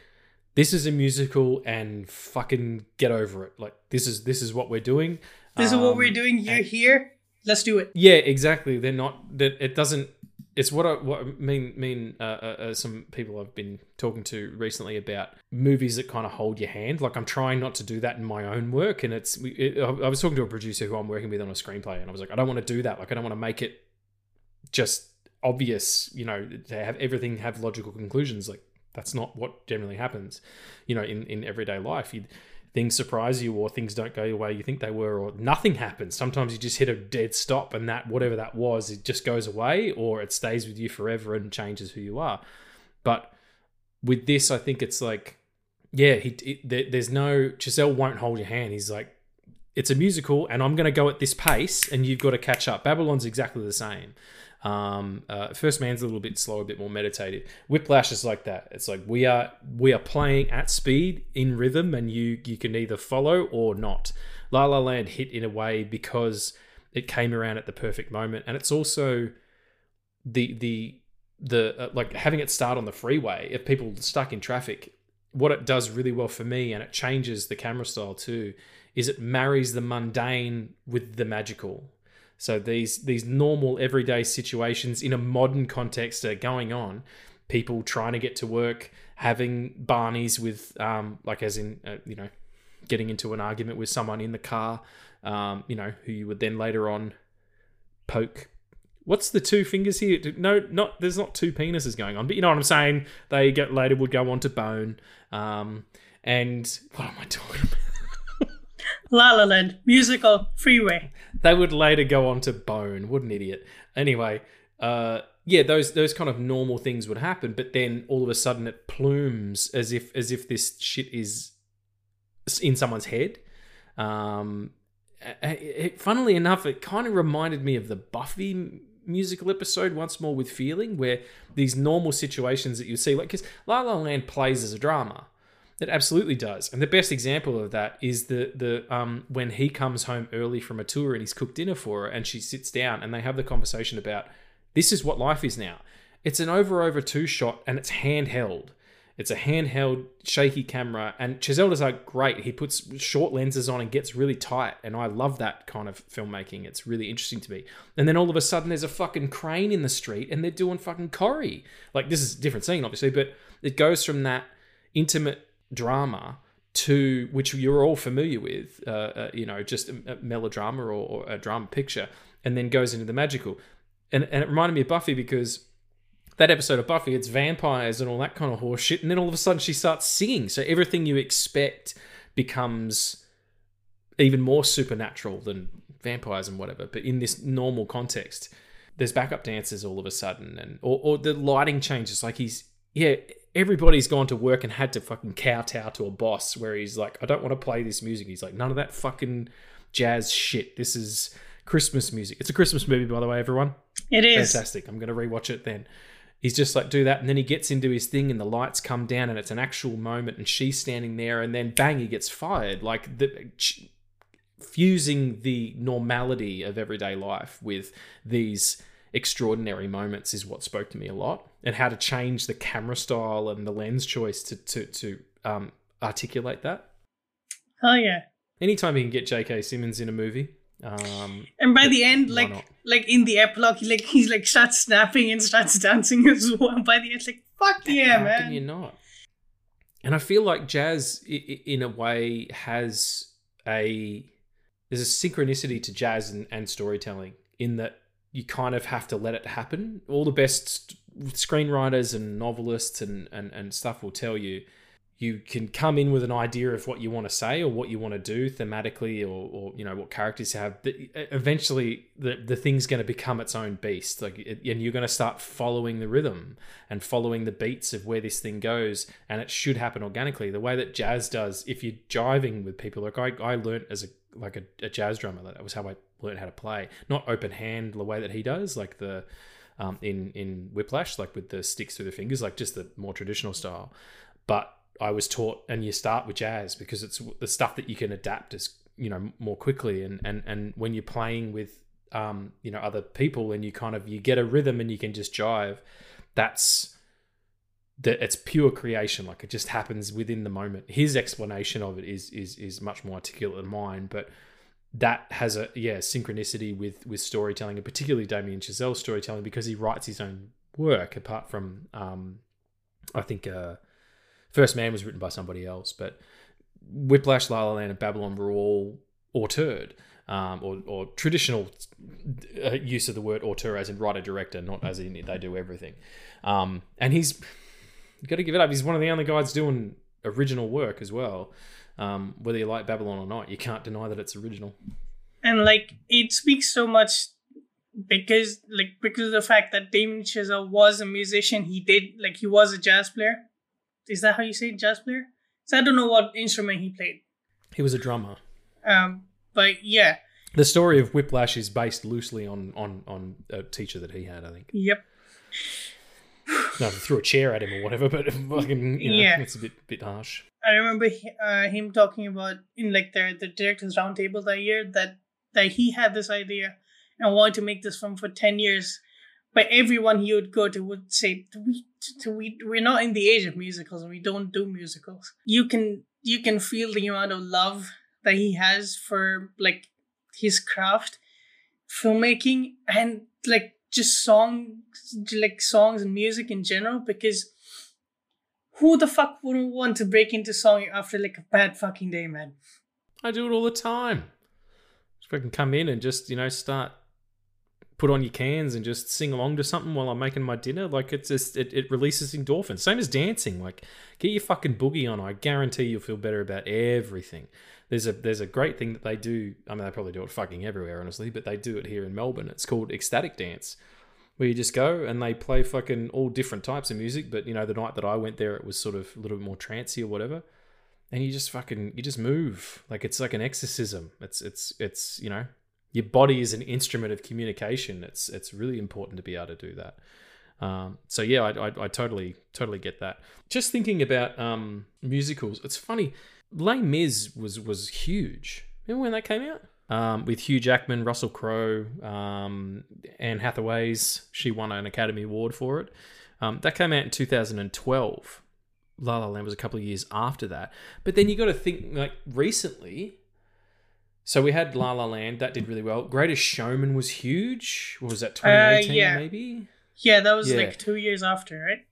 this is a musical and fucking get over it. Like this is this is what we're doing. This um, is what we're um, doing. You're here. Let's do it. Yeah exactly. They're not that it doesn't it's what I what mean mean uh, uh, uh, some people I've been talking to recently about movies that kind of hold your hand. Like I'm trying not to do that in my own work, and it's it, I was talking to a producer who I'm working with on a screenplay, and I was like, I don't want to do that. Like I don't want to make it just obvious, you know, to have everything have logical conclusions. Like that's not what generally happens, you know, in, in everyday life. You, things surprise you or things don't go the way you think they were or nothing happens. Sometimes you just hit a dead stop and that whatever that was, it just goes away or it stays with you forever and changes who you are. But with this, I think it's like, yeah, he, there's no Chazelle won't hold your hand. He's like, it's a musical and I'm going to go at this pace and you've got to catch up. Babylon's exactly the same. Um, uh, First Man's a little bit slower, a bit more meditative. Whiplash is like that. It's like we are we are playing at speed in rhythm, and you you can either follow or not. La La Land hit in a way because it came around at the perfect moment, and it's also the the the uh, like having it start on the freeway. If people stuck in traffic, what it does really well for me, and it changes the camera style too, is it marries the mundane with the magical so these these normal everyday situations in a modern context are going on. People trying to get to work, having barneys with, um, like as in, uh, you know, getting into an argument with someone in the car, um, you know, who you would then later on poke. What's the two fingers here? No, not there's not two penises going on, but you know what I'm saying. They get later would go on to bone, um, and what am I talking about? La La Land, musical, freeway. They would later go on to Bone. What an idiot. Anyway, uh, yeah, those those kind of normal things would happen, but then all of a sudden it plumes as if as if this shit is in someone's head. Um, it, funnily enough, it kind of reminded me of the Buffy musical episode once more with feeling, where these normal situations that you see, like because La La Land plays as a drama. It absolutely does. And the best example of that is the the um when he comes home early from a tour and he's cooked dinner for her and she sits down and they have the conversation about this is what life is now. It's an over over two shot and it's handheld. It's a handheld shaky camera and Chazelle does like great. He puts short lenses on and gets really tight and I love that kind of filmmaking. It's really interesting to me. And then all of a sudden there's a fucking crane in the street and they're doing fucking Corrie. Like this is a different scene obviously, but it goes from that intimate drama to which you're all familiar with, uh, uh, you know, just a, a melodrama or, or, a drama picture, and then goes into the magical. And, and it reminded me of Buffy because that episode of Buffy, it's vampires and all that kind of horse shit, and then all of a sudden she starts singing. So everything you expect becomes even more supernatural than vampires and whatever. But in this normal context, there's backup dancers all of a sudden, and or, or the lighting changes. Like he's yeah, everybody's gone to work and had to fucking kowtow to a boss where he's like, I don't want to play this music. He's like, none of that fucking jazz shit. This is Christmas music. It's a Christmas movie, by the way, everyone. It is. Fantastic. I'm going to rewatch it then. He's just like, do that. And then he gets into his thing and the lights come down and it's an actual moment and she's standing there and then bang, he gets fired. Like the fusing the normality of everyday life with these extraordinary moments is what spoke to me a lot and how to change the camera style and the lens choice to to, to um, articulate that Oh yeah. anytime you can get jk simmons in a movie um, And by the end, like not? like in the epilogue, he like he's like starts snapping and starts (laughs) dancing as well. By the end, it's like fuck yeah, how man. can you not and i feel like jazz in a way has a there's a synchronicity to jazz and, and storytelling in that you kind of have to let it happen all the best screenwriters and novelists and, and, and stuff will tell you you can come in with an idea of what you want to say or what you want to do thematically or, or you know what characters you have but eventually the, the thing's going to become its own beast. Like and you're going to start following the rhythm and following the beats of where this thing goes and it should happen organically. The way that jazz does if you're jiving with people like i, I learned as a like a, a jazz drummer that was how i learned how to play. Not open hand the way that he does like the um, in in whiplash like with the sticks through the fingers like just the more traditional style. But I was taught, and you start with jazz because it's the stuff that you can adapt as you know more quickly, and and and when you're playing with um you know other people and you kind of you get a rhythm and you can just jive, that's that it's pure creation. Like it just happens within the moment. His explanation of it is is is much more articulate than mine but that has a yeah synchronicity with with storytelling and particularly Damien Chazelle's storytelling because he writes his own work apart from um I think uh First Man was written by somebody else, but Whiplash, La La Land, and Babylon were all auteured, um, or, or traditional uh, use of the word auteur as in writer director, not as in they do everything. Um, and he's got to give it up. He's one of the only guys doing original work as well. Um, whether you like Babylon or not, you can't deny that it's original. and like it speaks so much because like because of the fact that Damien Chazelle was a musician, he did like he was a jazz player. Is that how you say it, jazz player? So I don't know what instrument he played. He was a drummer. Um, but yeah, The story of Whiplash is based loosely on on on a teacher that he had, I think. yep. (sighs) No, threw a chair at him or whatever, but (laughs) fucking, you know, Yeah. it's a bit bit harsh. I remember uh, him talking about in like the the directors roundtable that year that that he had this idea and wanted to make this film for ten years, but everyone he would go to would say, "We, we, we're not in the age of musicals, and we don't do musicals." You can you can feel the amount of love that he has for like his craft, filmmaking, and like just songs, like songs and music in general, because who the fuck wouldn't want to break into song after like a bad fucking day, man? I do it all the time. If I can come in and just, you know, start put on your cans and just sing along to something while I'm making my dinner. Like it's just it, it releases endorphins. Same as dancing. Like get your fucking boogie on. I guarantee you'll feel better about everything. There's a there's a great thing that they do. I mean they probably do it fucking everywhere, honestly, but they do it here in Melbourne. It's called ecstatic dance. Where you just go and they play fucking all different types of music, but you know, the night that I went there it was sort of a little bit more trancy or whatever. And you just fucking you just move. Like it's like an exorcism. It's it's it's you know your body is an instrument of communication. It's it's really important to be able to do that. Um, so yeah I, I, I totally totally get that. Just thinking about um, musicals it's funny. Les Mis was was huge. Remember when that came out um, with Hugh Jackman, Russell Crowe, um, Anne Hathaway's. She won an Academy Award for it. Um, that came out in 2012. La La Land was a couple of years after that. But then you got to think like recently. So we had La La Land that did really well. Greatest Showman was huge. What was that? 2018 yeah. maybe. Yeah, that was Yeah. like two years after, right?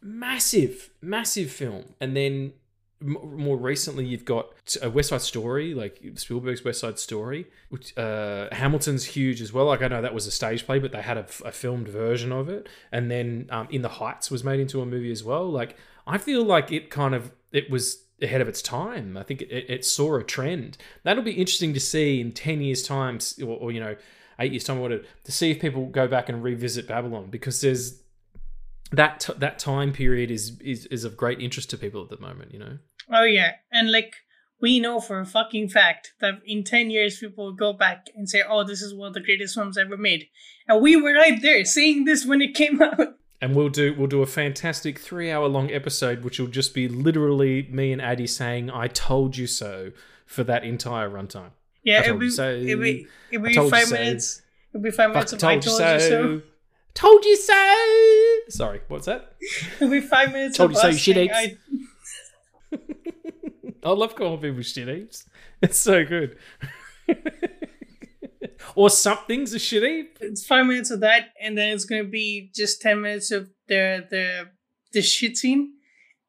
Massive, massive film. And then more recently, you've got a West Side Story, like Spielberg's West Side Story. Which, uh, Hamilton's huge as well. Like I know that was a stage play, but they had a filmed version of it. And then um, In the Heights was made into a movie as well. Like I feel like it kind of it was ahead of its time. I think it, it, it saw a trend. That'll be interesting to see in ten years' time, or, or you know, eight years' time, or whatever, to see if people go back and revisit Babylon because there's that t- that time period is, is is of great interest to people at the moment. You know. Oh yeah, and like we know for a fucking fact that in ten years people will go back and say, "Oh, this is one of the greatest films ever made," and we were right there saying this when it came out. (laughs) And we'll do we'll do a fantastic three hour long episode, which will just be literally me and Addy saying "I told you so" for that entire runtime. Yeah, it'll be, so. it'll be, it'll I be five so. minutes. It'll be five minutes of I told you told you so. so. Told you so. Sorry, what's that? (laughs) It'll be five minutes Told you so, shit. I, I love calling people shit heaps. (laughs) It's so good. (laughs) or something's a shit heap. it's five minutes of that, and then it's gonna be just ten minutes of the the the shit scene,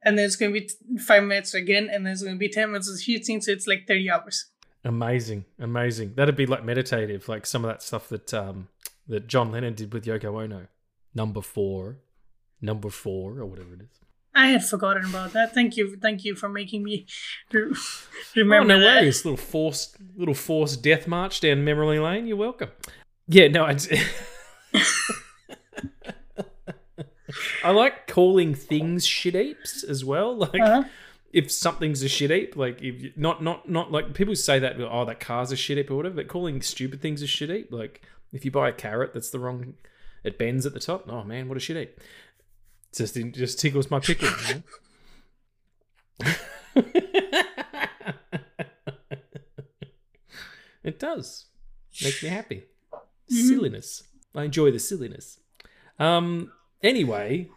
and then it's gonna be five minutes again, and then it's gonna be ten minutes of the shit scene. So it's like thirty hours. Amazing, amazing. That'd be like meditative, like some of that stuff that um that John Lennon did with Yoko Ono. Number four, number four, or whatever it is. I had forgotten about that. Thank you, thank you for making me (laughs) re- Oh, no that. worries. Little forced, little forced death march down memory lane. You're welcome. Yeah, no, I. (laughs) I like calling things shit heaps as well. Like Uh-huh. if something's a shit heap, like if you, not not not like people say that oh that car's a shit heap or whatever, but calling stupid things a shit heap, like if you buy a carrot that's the wrong, it bends at the top. Oh man, what a shit heap! Just just tickles my pickle. (laughs) It does. Makes me happy. Silliness. I enjoy the silliness. Um. Anyway,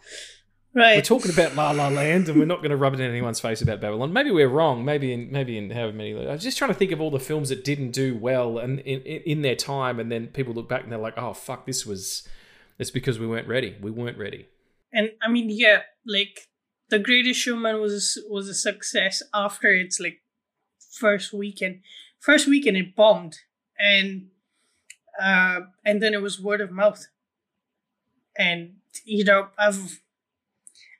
Right. we're talking about La La Land, and we're not going to rub it in anyone's face about Babylon. Maybe we're wrong. Maybe in maybe in however many. I was just trying to think of all the films that didn't do well and in, in, in their time, and then people look back and they're like, "Oh fuck, this was." It's because we weren't ready. We weren't ready. And I mean, yeah, like the Greatest Showman was was a success after its like first weekend. First weekend it bombed, and uh, and then it was word of mouth. And you know, I've,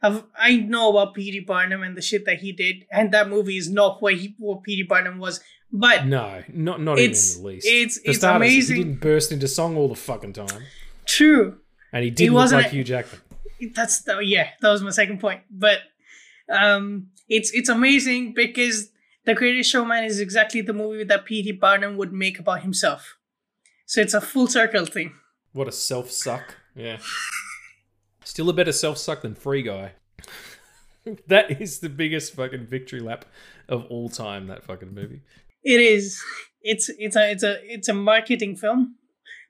I've I know about P.T. Barnum and the shit that he did, and that movie is not what he what P.T. Barnum was, but No, not not even in the least. it's- For it's amazing. He didn't burst into song all the fucking time, true. and he didn't look wasn't like Hugh Jackman. That's the, yeah that was my second point but um it's it's amazing because the greatest showman is exactly the movie that pt barnum would make about himself so it's a full circle thing What a self suck. Yeah. Still a better self suck than Free Guy. (laughs) that is the biggest fucking victory lap of all time, that fucking movie. it is it's it's a it's a it's a marketing film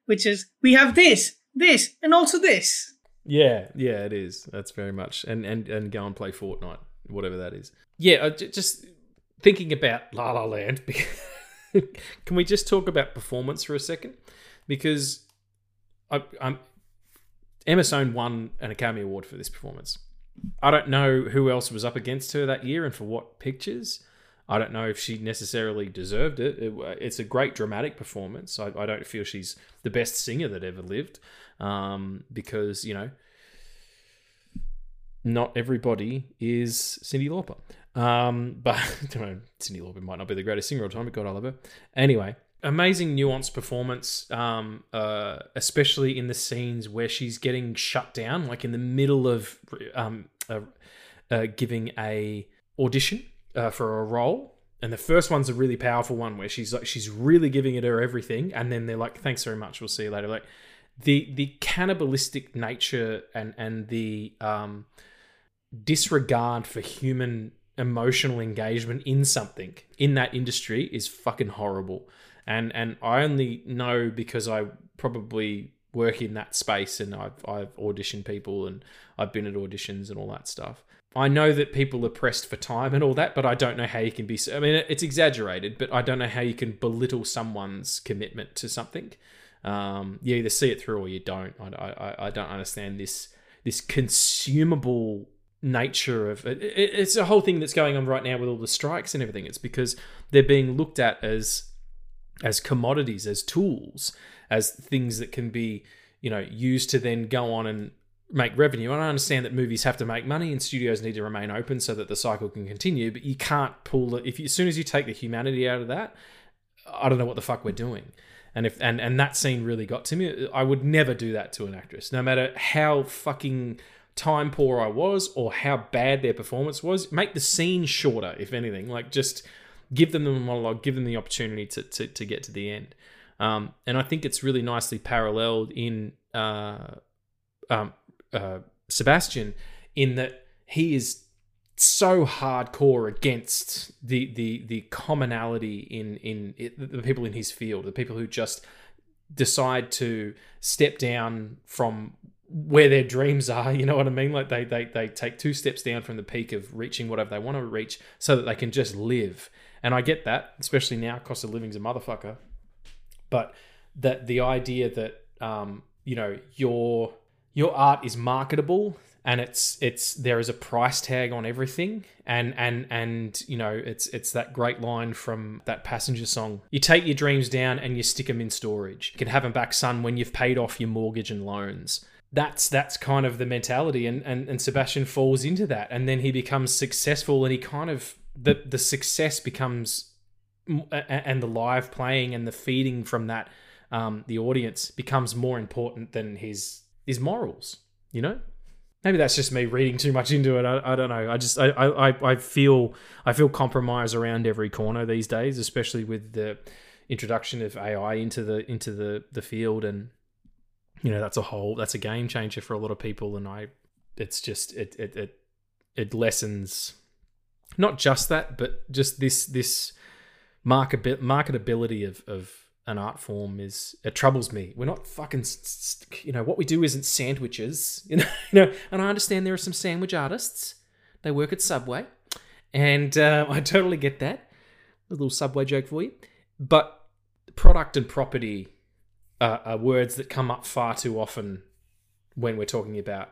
which is we have this this and also this Yeah, yeah, it is. That's very much. And and and go and play Fortnite, whatever that is. Yeah, just thinking about La La Land. (laughs) Can we just talk about performance for a second? Because I, I'm Emma Stone won an Academy Award for this performance. I don't know who else was up against her that year and for what pictures. I don't know if she necessarily deserved it. it it's a great dramatic performance. I, I don't feel she's the best singer that ever lived um, because, you know, not everybody is Cyndi Lauper. Um, (laughs) but know, Cyndi Lauper might not be the greatest singer of all time, but God, I love her. Anyway, amazing nuanced performance, um, uh, especially in the scenes where she's getting shut down, like in the middle of um, uh, uh, giving a audition uh, for a role. And the first one's a really powerful one where she's like she's really giving it her everything, and then they're like, "Thanks very much, we'll see you later." Like the the cannibalistic nature and and the um, disregard for human emotional engagement in something in that industry is fucking horrible. And and I only know because I probably work in that space and I've I've auditioned people and I've been at auditions and all that stuff. I know that people are pressed for time and all that, but I don't know how you can be. I mean, it's exaggerated, but I don't know how you can belittle someone's commitment to something. Um, you either see it through or you don't. I, I, I don't understand this this consumable nature of it, it- it's a whole thing that's going on right now with all the strikes and everything. It's because they're being looked at as as commodities as tools as things that can be you know used to then go on and make revenue. And i understand that movies have to make money and studios need to remain open so that the cycle can continue but you can't pull it if you, as soon as you take the humanity out of that i don't know what the fuck we're doing and if and and that scene really got to me i would never do that to an actress no matter how fucking time poor I was or how bad their performance was. Make the scene shorter, if anything. Like just give them the monologue, give them the opportunity to to, to get to the end. Um, and I think it's really nicely paralleled in uh, um, uh, Sebastian in that he is so hardcore against the the the commonality in in it, the people in his field, the people who just decide to step down from where their dreams are you know what i mean? Like they they they take two steps down from the peak of reaching whatever they want to reach so that they can just live. And i get that especially now cost of living's a motherfucker. But that the idea that um you know your your art is marketable and it's it's there is a price tag on everything. And and and you know it's it's that great line from that passenger song you take your dreams down and you stick them in storage. You can have them back son when you've paid off your mortgage and loans. That's that's kind of the mentality. And, and and Sebastian falls into that. And then he becomes successful and he kind of the the success becomes and the live playing and the feeding from that um, the audience becomes more important than his his morals you know maybe that's just me reading too much into it. I, I don't know. I just I, I I feel I feel compromise around every corner these days, especially with the introduction of AI into the into the the field, and you know that's a whole that's a game changer for a lot of people. And I, it's just it it it it lessens not just that, but just this this market marketability of of an art form is it troubles me. We're not fucking you know what we do isn't sandwiches, (laughs) you know. You know, and I understand there are some sandwich artists. They work at Subway, and uh, (laughs) I totally get that. A little Subway joke for you, but product and property are, are words that come up far too often when we're talking about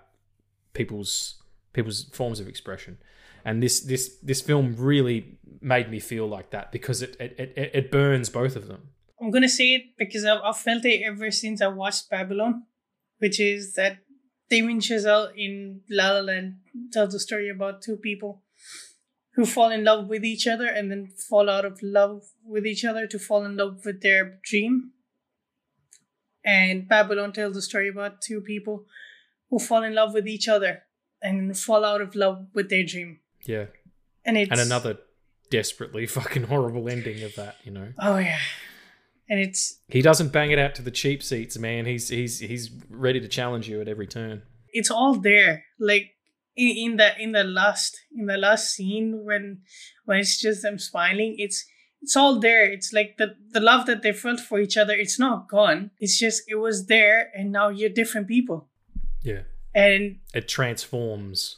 people's people's forms of expression and this this this film really made me feel like that because it it, it, it burns both of them I'm gonna say it because I've, I've felt it ever since I watched Babylon, which is that Damien Chazelle in La La Land tells a story about two people who fall in love with each other and then fall out of love with each other to fall in love with their dream. And Babylon tells a story about two people who fall in love with each other and fall out of love with their dream. Yeah. And it's and another desperately (laughs) fucking horrible ending of that, you know. Oh yeah and it's he doesn't bang it out to the cheap seats, man. He's he's he's ready to challenge you at every turn. It's all there, like in, in the in the last in the last scene when when it's just them smiling. It's it's all there. It's like the the love that they felt for each other. It's not gone. It's just it was there, and now you're different people. Yeah, and it transforms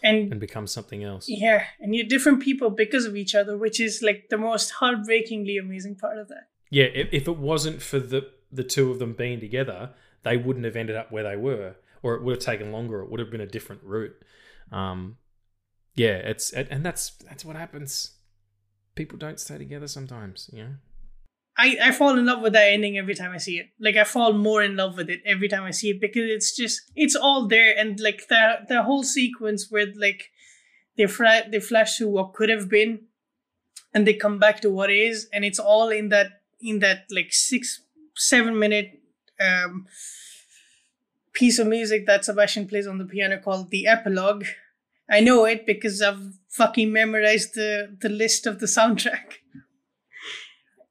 and, and becomes something else. Yeah, and you're different people because of each other, which is like the most heartbreakingly amazing part of that yeah, if, if it wasn't for the the two of them being together, they wouldn't have ended up where they were, or it would have taken longer. It would have been a different route. Um, yeah, it's and that's that's what happens. People don't stay together sometimes, you know. I, I fall in love with that ending every time I see it. Like I fall more in love with it every time I see it because it's just it's all there and like the the whole sequence where like they flash they flash to what could have been and they come back to what is and it's all in that in that like six seven minute um, piece of music that Sebastian plays on the piano called the epilogue. I know it because I've fucking memorized the the list of the soundtrack,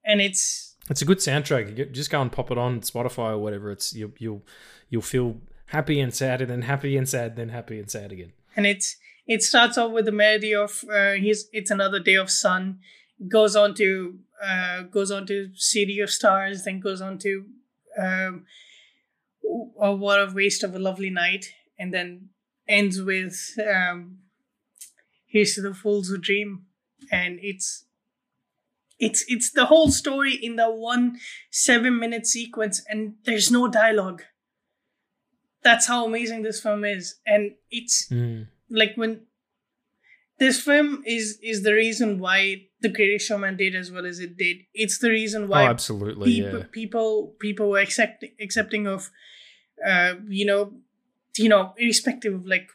and it's it's a good soundtrack. You just go and pop it on Spotify or whatever. It's you you'll you'll feel happy and sad, and then happy and sad, then happy and sad again. And it's it starts off with the melody of uh, his "It's Another Day of Sun," goes on to uh, goes on to City of Stars, then goes on to um, a What a Waste of a Lovely Night, and then ends with um, Here's to the Fools Who Dream, and it's it's it's the whole story in the one seven minute sequence, and there's no dialogue. That's how amazing this film is, and it's mm. like when this film is is the reason why the greatest showman did as well as it did it's the reason why oh, absolutely people, yeah. people people were accept, accepting of uh you know you know irrespective of like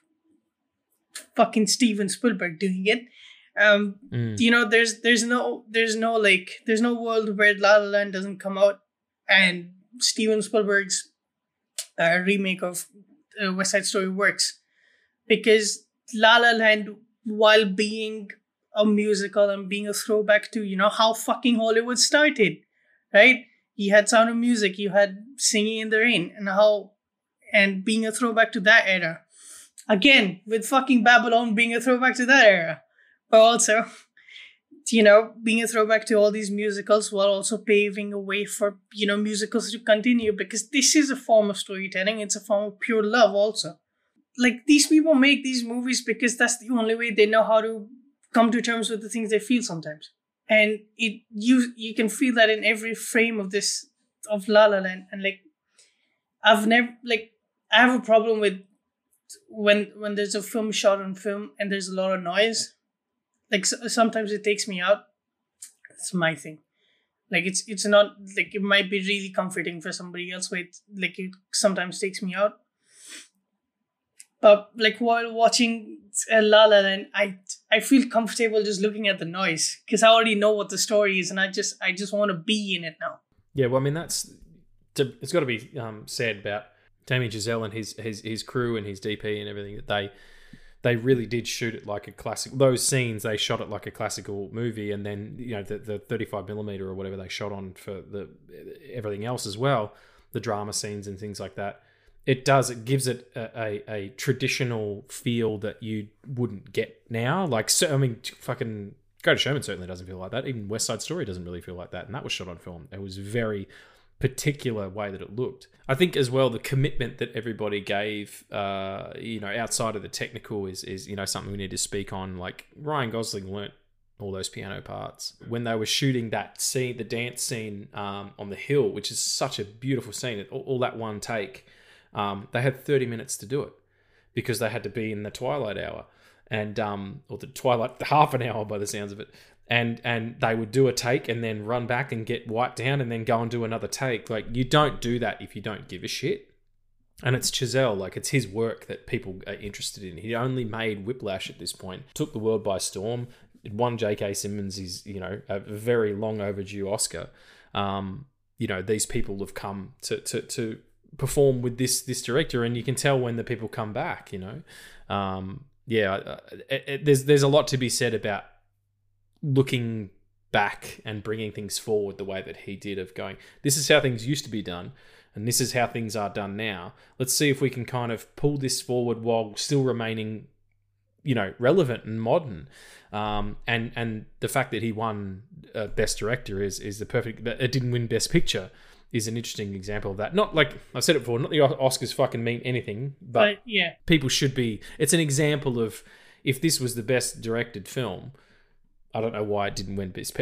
fucking steven spielberg doing it um mm. you know there's there's no there's no like there's no world where la la land doesn't come out and steven spielberg's uh, remake of uh, west side story works because La La Land, while being a musical and being a throwback to you know how fucking Hollywood started, right? You had Sound of Music, you had Singing in the Rain, and how and being a throwback to that era. Again, with fucking Babylon being a throwback to that era, but also, (laughs) you know, being a throwback to all these musicals while also paving a way for you know musicals to continue because this is a form of storytelling. It's a form of pure love, also. Like these people make these movies because that's the only way they know how to come to terms with the things they feel sometimes. And it you you can feel that in every frame of this of La La Land. And like I've never like I have a problem with when when there's a film shot on film and there's a lot of noise. Like s- sometimes it takes me out. It's my thing. Like it's it's not like it might be really comforting for somebody else but it, like it sometimes takes me out but like while watching uh, La La Land, I I feel comfortable just looking at the noise because I already know what the story is, and I just I just want to be in it now. Yeah, well, I mean that's to, it's got to be um, said about Damien Chazelle and his his his crew and his DP and everything that they they really did shoot it like a classic. Those scenes they shot it like a classical movie, and then you know the the thirty five millimeter or whatever they shot on for the everything else as well, the drama scenes and things like that. It does. It gives it a, a, a traditional feel that you wouldn't get now. Like, so, I mean, fucking go to Showman certainly doesn't feel like that. Even West Side Story doesn't really feel like that, and that was shot on film. It was very particular way that it looked. I think as well the commitment that everybody gave, uh, you know, outside of the technical is is you know something we need to speak on. Like Ryan Gosling learnt all those piano parts when they were shooting that scene, the dance scene um, on the hill, which is such a beautiful scene. All, all that one take, um, they had thirty minutes to do it because they had to be in the twilight hour and um, or the twilight (laughs) half an hour by the sounds of it and and they would do a take and then run back and get wiped down and then go and do another take. Like you don't do that if you don't give a shit. And it's Chazelle, like it's his work that people are interested in. He only made Whiplash at this point, took the world by storm. Won J.K. Simmons his, you know, a very long overdue Oscar. Um, you know, these people have come to to to perform with this this director, and you can tell when the people come back. You know, um, yeah, it, it, there's there's a lot to be said about looking back and bringing things forward the way that he did of going this is how things used to be done and this is how things are done now. Let's see if we can kind of pull this forward while still remaining you know relevant and modern. Um, and and the fact that he won uh, best director is is the perfect it didn't win best picture is an interesting example of that not like i've said it before not the oscars fucking mean anything but, But yeah, people should be it's an example of if this was the best directed film I don't know why it didn't win best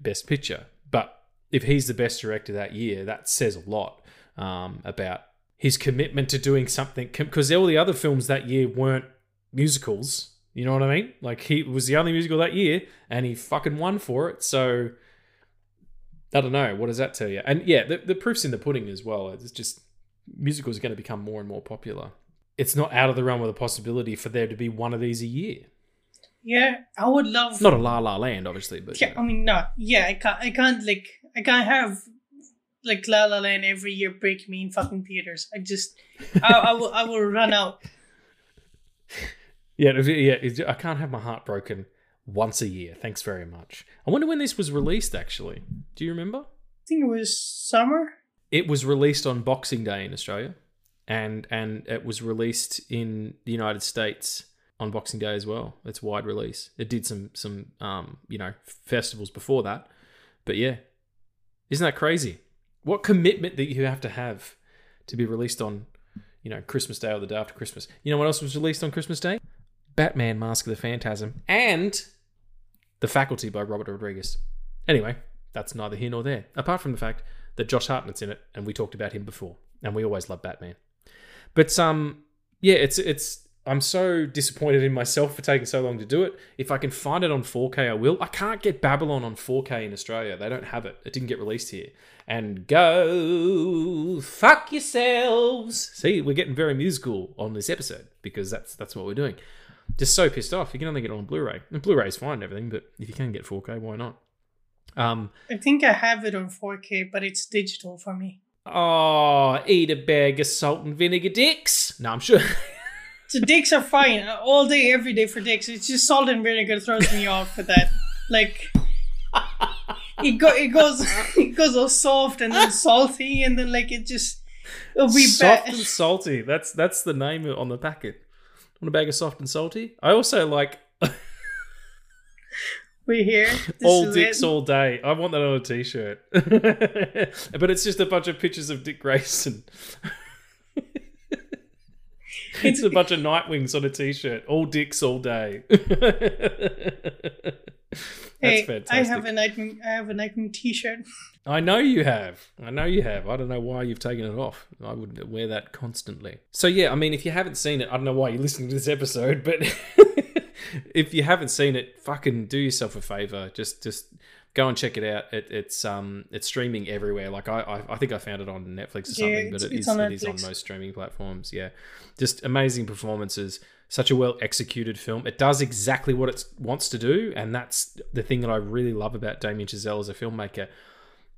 best picture, but if he's the best director that year, that says a lot um, about his commitment to doing something. Because all the other films that year weren't musicals. You know what I mean? Like he was the only musical that year, and he fucking won for it. So I don't know. What does that tell you? And yeah, the, the proof's in the pudding as well. It's just musicals are going to become more and more popular. It's not out of the realm of the possibility for there to be one of these a year. yeah, I would love. Not a La La Land, obviously, but yeah, I mean, no. yeah. I can't. I can't like. I can't have like La La Land every year break me in fucking theaters. I just. I, I will. I will run out. (laughs) Yeah, yeah. I can't have my heart broken once a year. Thanks very much. I wonder when this was released. Actually, do you remember? I think it was summer. It was released on Boxing Day in Australia, and and it was released in the United States on Boxing Day as well. It's wide release. It did some some um you know festivals before that, but yeah, isn't that crazy? What commitment that you have to have to be released on, you know, Christmas Day or the day after Christmas. You know what else was released on Christmas Day? Batman: Mask of the Phantasm and The Faculty by Robert Rodriguez. Anyway, that's neither here nor there. Apart from the fact that Josh Hartnett's in it, and we talked about him before, and we always love Batman. But um, yeah, it's it's. I'm so disappointed in myself for taking so long to do it. If I can find it on 4K, I will. I can't get Babylon on 4K in Australia. They don't have it. It didn't get released here. And go fuck yourselves. See, we're getting very musical on this episode because that's that's what we're doing. Just so pissed off. You can only get it on Blu-ray. And Blu-ray is fine and everything, but if you can get 4K, why not? Um, I think I have it on 4K, but it's digital for me. Oh, eat a bag of salt and vinegar dicks. No, I'm sure. (laughs) So dicks are fine all day, every day for dicks. It's just salt and vinegar throws me off with that. Like it go it goes (laughs) it goes all soft and then salty and then like it just it'll be soft bad. and salty. That's that's the name on the packet. Want a bag of soft and salty? I also like (laughs) We here. (laughs) This all dicks it. all day. I want that on a t-shirt. (laughs) but it's just a bunch of pictures of Dick Grayson. (laughs) it's a bunch of Nightwings on a t-shirt. All dicks all day. (laughs) That's Hey, fantastic. I have a Nightwing. I have a Nightwing T-shirt. (laughs) I know you have. I know you have. I don't know why you've taken it off. I would wear that constantly. So yeah, I mean, if you haven't seen it, I don't know why you're listening to this episode, but if you haven't seen it, fucking do yourself a favor. Just just go and check it out. It, it's um it's streaming everywhere. Like I, I I think I found it on Netflix or Yeah, something, but it is it is on it is on most streaming platforms. Yeah, just amazing performances. Such a well executed film. It does exactly what it wants to do, and that's the thing that I really love about Damien Chazelle as a filmmaker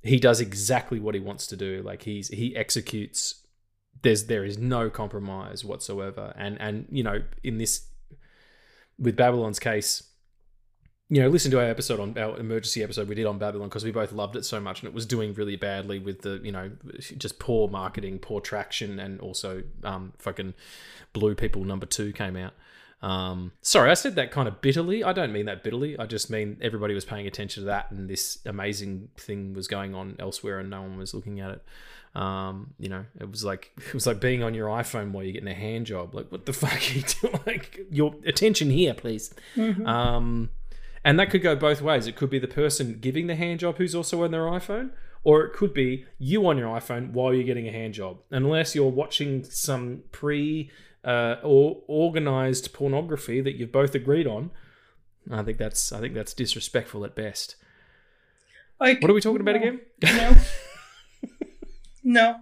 he does exactly what he wants to do like he's he executes there's there is no compromise whatsoever and and you know in this with babylon's case you know listen to our episode on our emergency episode we did on babylon because we both loved it so much and it was doing really badly with the you know just poor marketing poor traction and also um fucking blue people number two came out um, sorry, I said that kind of bitterly. I don't mean that bitterly. I just mean everybody was paying attention to that, and this amazing thing was going on elsewhere, and no one was looking at it. Um, you know, it was like (laughs) it was like being on your iPhone while you're getting a hand job. Like, what the (laughs) fuck are you doing? Like, your attention here, please. Um, and that could go both ways. It could be the person giving the hand job who's also on their iPhone, or it could be you on your iPhone while you're getting a hand job. Unless you're watching some pre uh, or organized pornography that you've both agreed on, I think that's I think that's disrespectful at best. Like, What are we talking about again? No. (laughs) no.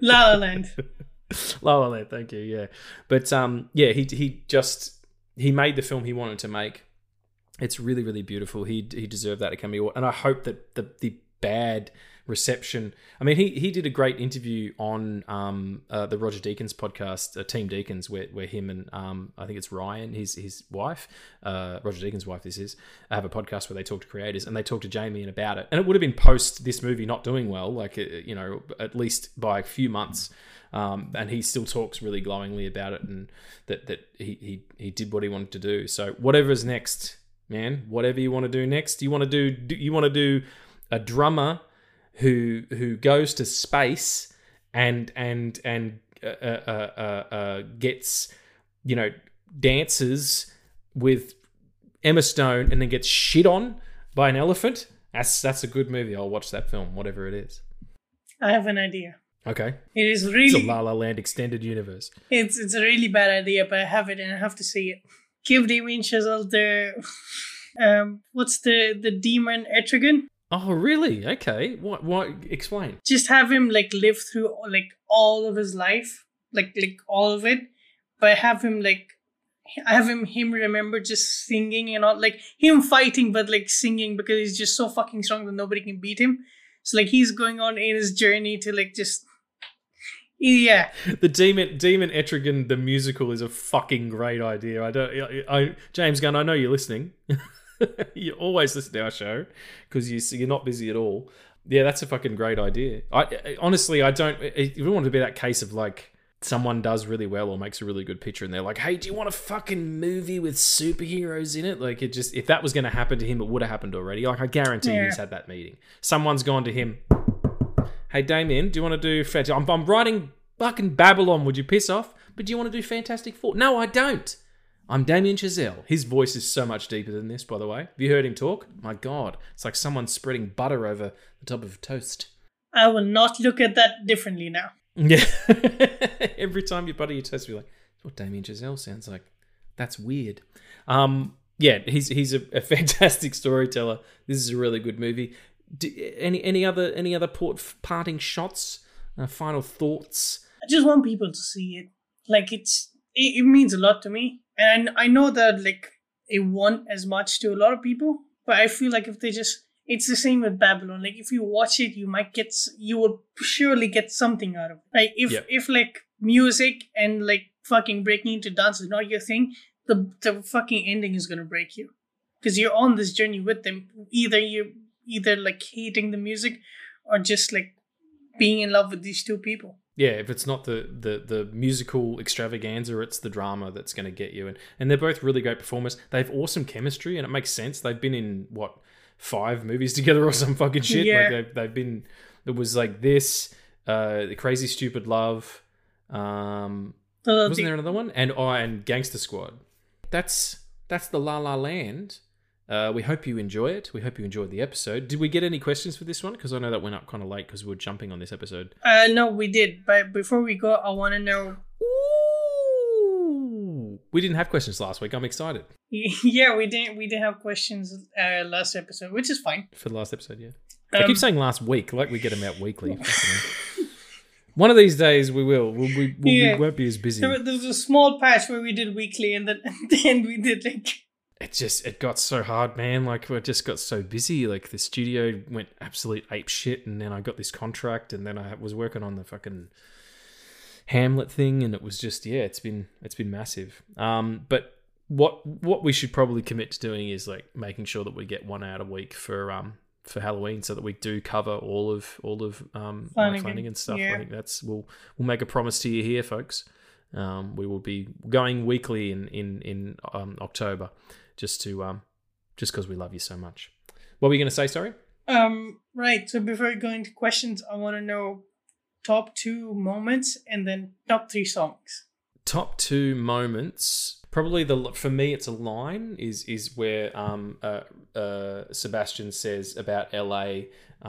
La La Land. La La Land, thank you. Yeah, but um, yeah, he he just he made the film he wanted to make. It's really really beautiful. He he deserved that Academy Award, and I hope that the the bad reception. I mean, he he did a great interview on um uh, the Roger Deakins podcast, uh, Team Deakins, where where him and um I think it's Ryan, his his wife, uh Roger Deakins' wife. This is have a podcast where they talk to creators and they talk to Damien about it. And it would have been post this movie not doing well, like uh, you know at least by a few months. Um, and he still talks really glowingly about it and that that he, he he did what he wanted to do. So whatever's next, man, whatever you want to do next, you want to do, do you want to do a drummer who who goes to space and and and uh, uh, uh, uh, gets you know dances with Emma Stone and then gets shit on by an elephant. That's that's a good movie. I'll watch that film, whatever it is. I have an idea. Okay, It is it's a really La La Land extended universe. it's it's a really bad idea, but I have it and I have to see it. Give Damien Chazelle the (laughs) um what's the the demon Etrigan? Oh, really? Okay. What? What? Explain. Just have him like live through like all of his life, like like all of it, but have him like I have him him remember just singing and all like him fighting but like singing because he's just so fucking strong that nobody can beat him. So like he's going on in his journey to like just yeah. The demon, demon Etrigan, the musical is a fucking great idea. I don't. I, I James Gunn, I know you're listening. (laughs) you always listen to our show because you you're not busy at all. Yeah, that's a fucking great idea. I, I honestly, I don't. It, it want to be that case of like someone does really well or makes a really good picture, and they're like, "Hey, do you want a fucking movie with superheroes in it?" Like, it just if that was going to happen to him, it would have happened already. Like, I guarantee Yeah. he's had that meeting. Someone's gone to him. Hey, Damien, do you want to do? Fant- I'm, I'm writing fucking Babylon. Would you piss off? But do you want to do Fantastic Four? No, I don't. I'm Damien Chazelle. His voice is so much deeper than this, by the way. Have you heard him talk? My God, it's like someone spreading butter over the top of toast. I will not look at that differently now. (laughs) Yeah. (laughs) Every time you butter your toast, you're like, that's what Damien Chazelle sounds like. That's weird. Um, yeah, he's he's a, a (laughs) fantastic storyteller. This is a really good movie. D any any other any other port, parting shots? Uh, final thoughts? I just want people to see it. Like it's it, it means a lot to me, and I know that like it won't as much to a lot of people. But I feel like if they just, it's the same with Babylon. Like if you watch it, you might get, you will surely get something out of it. Like if Yeah. if like music and like fucking breaking into dance is not your thing, the the fucking ending is gonna break you, because you're on this journey with them. Either you either like hating the music, or just like being in love with these two people. Yeah, if it's not the the the musical extravaganza, it's the drama that's going to get you. And and they're both really great performers. They have awesome chemistry, and it makes sense. They've been in what five movies (laughs) together or some fucking shit. Yeah. Like they've they've been. It was like this, uh, the Crazy Stupid Love. Um, So wasn't the- there another one? And oh, and Gangster Squad. That's that's the La La Land. Uh, we hope you enjoy it. We hope you enjoyed the episode. Did we get any questions for this one? Because I know that went up kind of late because we were jumping on this episode. uh, no, we did. But before we go, I want to know. Ooh. We didn't have questions last week. I'm excited (laughs) Yeah, we didn't. We didn't have questions uh, last episode, which is fine. for the last episode. Yeah, I Um, keep saying last week, like we get them out weekly. (laughs) One of these days we will. We'll, we, we'll, Yeah. we won't be as busy. There, wa- was a small patch where we did weekly, and then (laughs) and then we did like It just it got so hard, man. Like we just got so busy. Like the studio went absolute ape shit, and then I got this contract, and then I was working on the fucking Hamlet thing, and it was just yeah, it's been it's been massive. Um, but what what we should probably commit to doing is like making sure that we get one out a week for um for Halloween, so that we do cover all of all of um Flanagan, Flanagan stuff. I think that's we'll we'll make a promise to you here, folks. Um, we will be going weekly in in in um, October, just to um just because we love you so much. What were you going to say? Sorry. um right. So before we go into questions, I want to know top two moments and then top three songs. top two moments probably the for me it's a line is is where um uh, uh sebastian says about la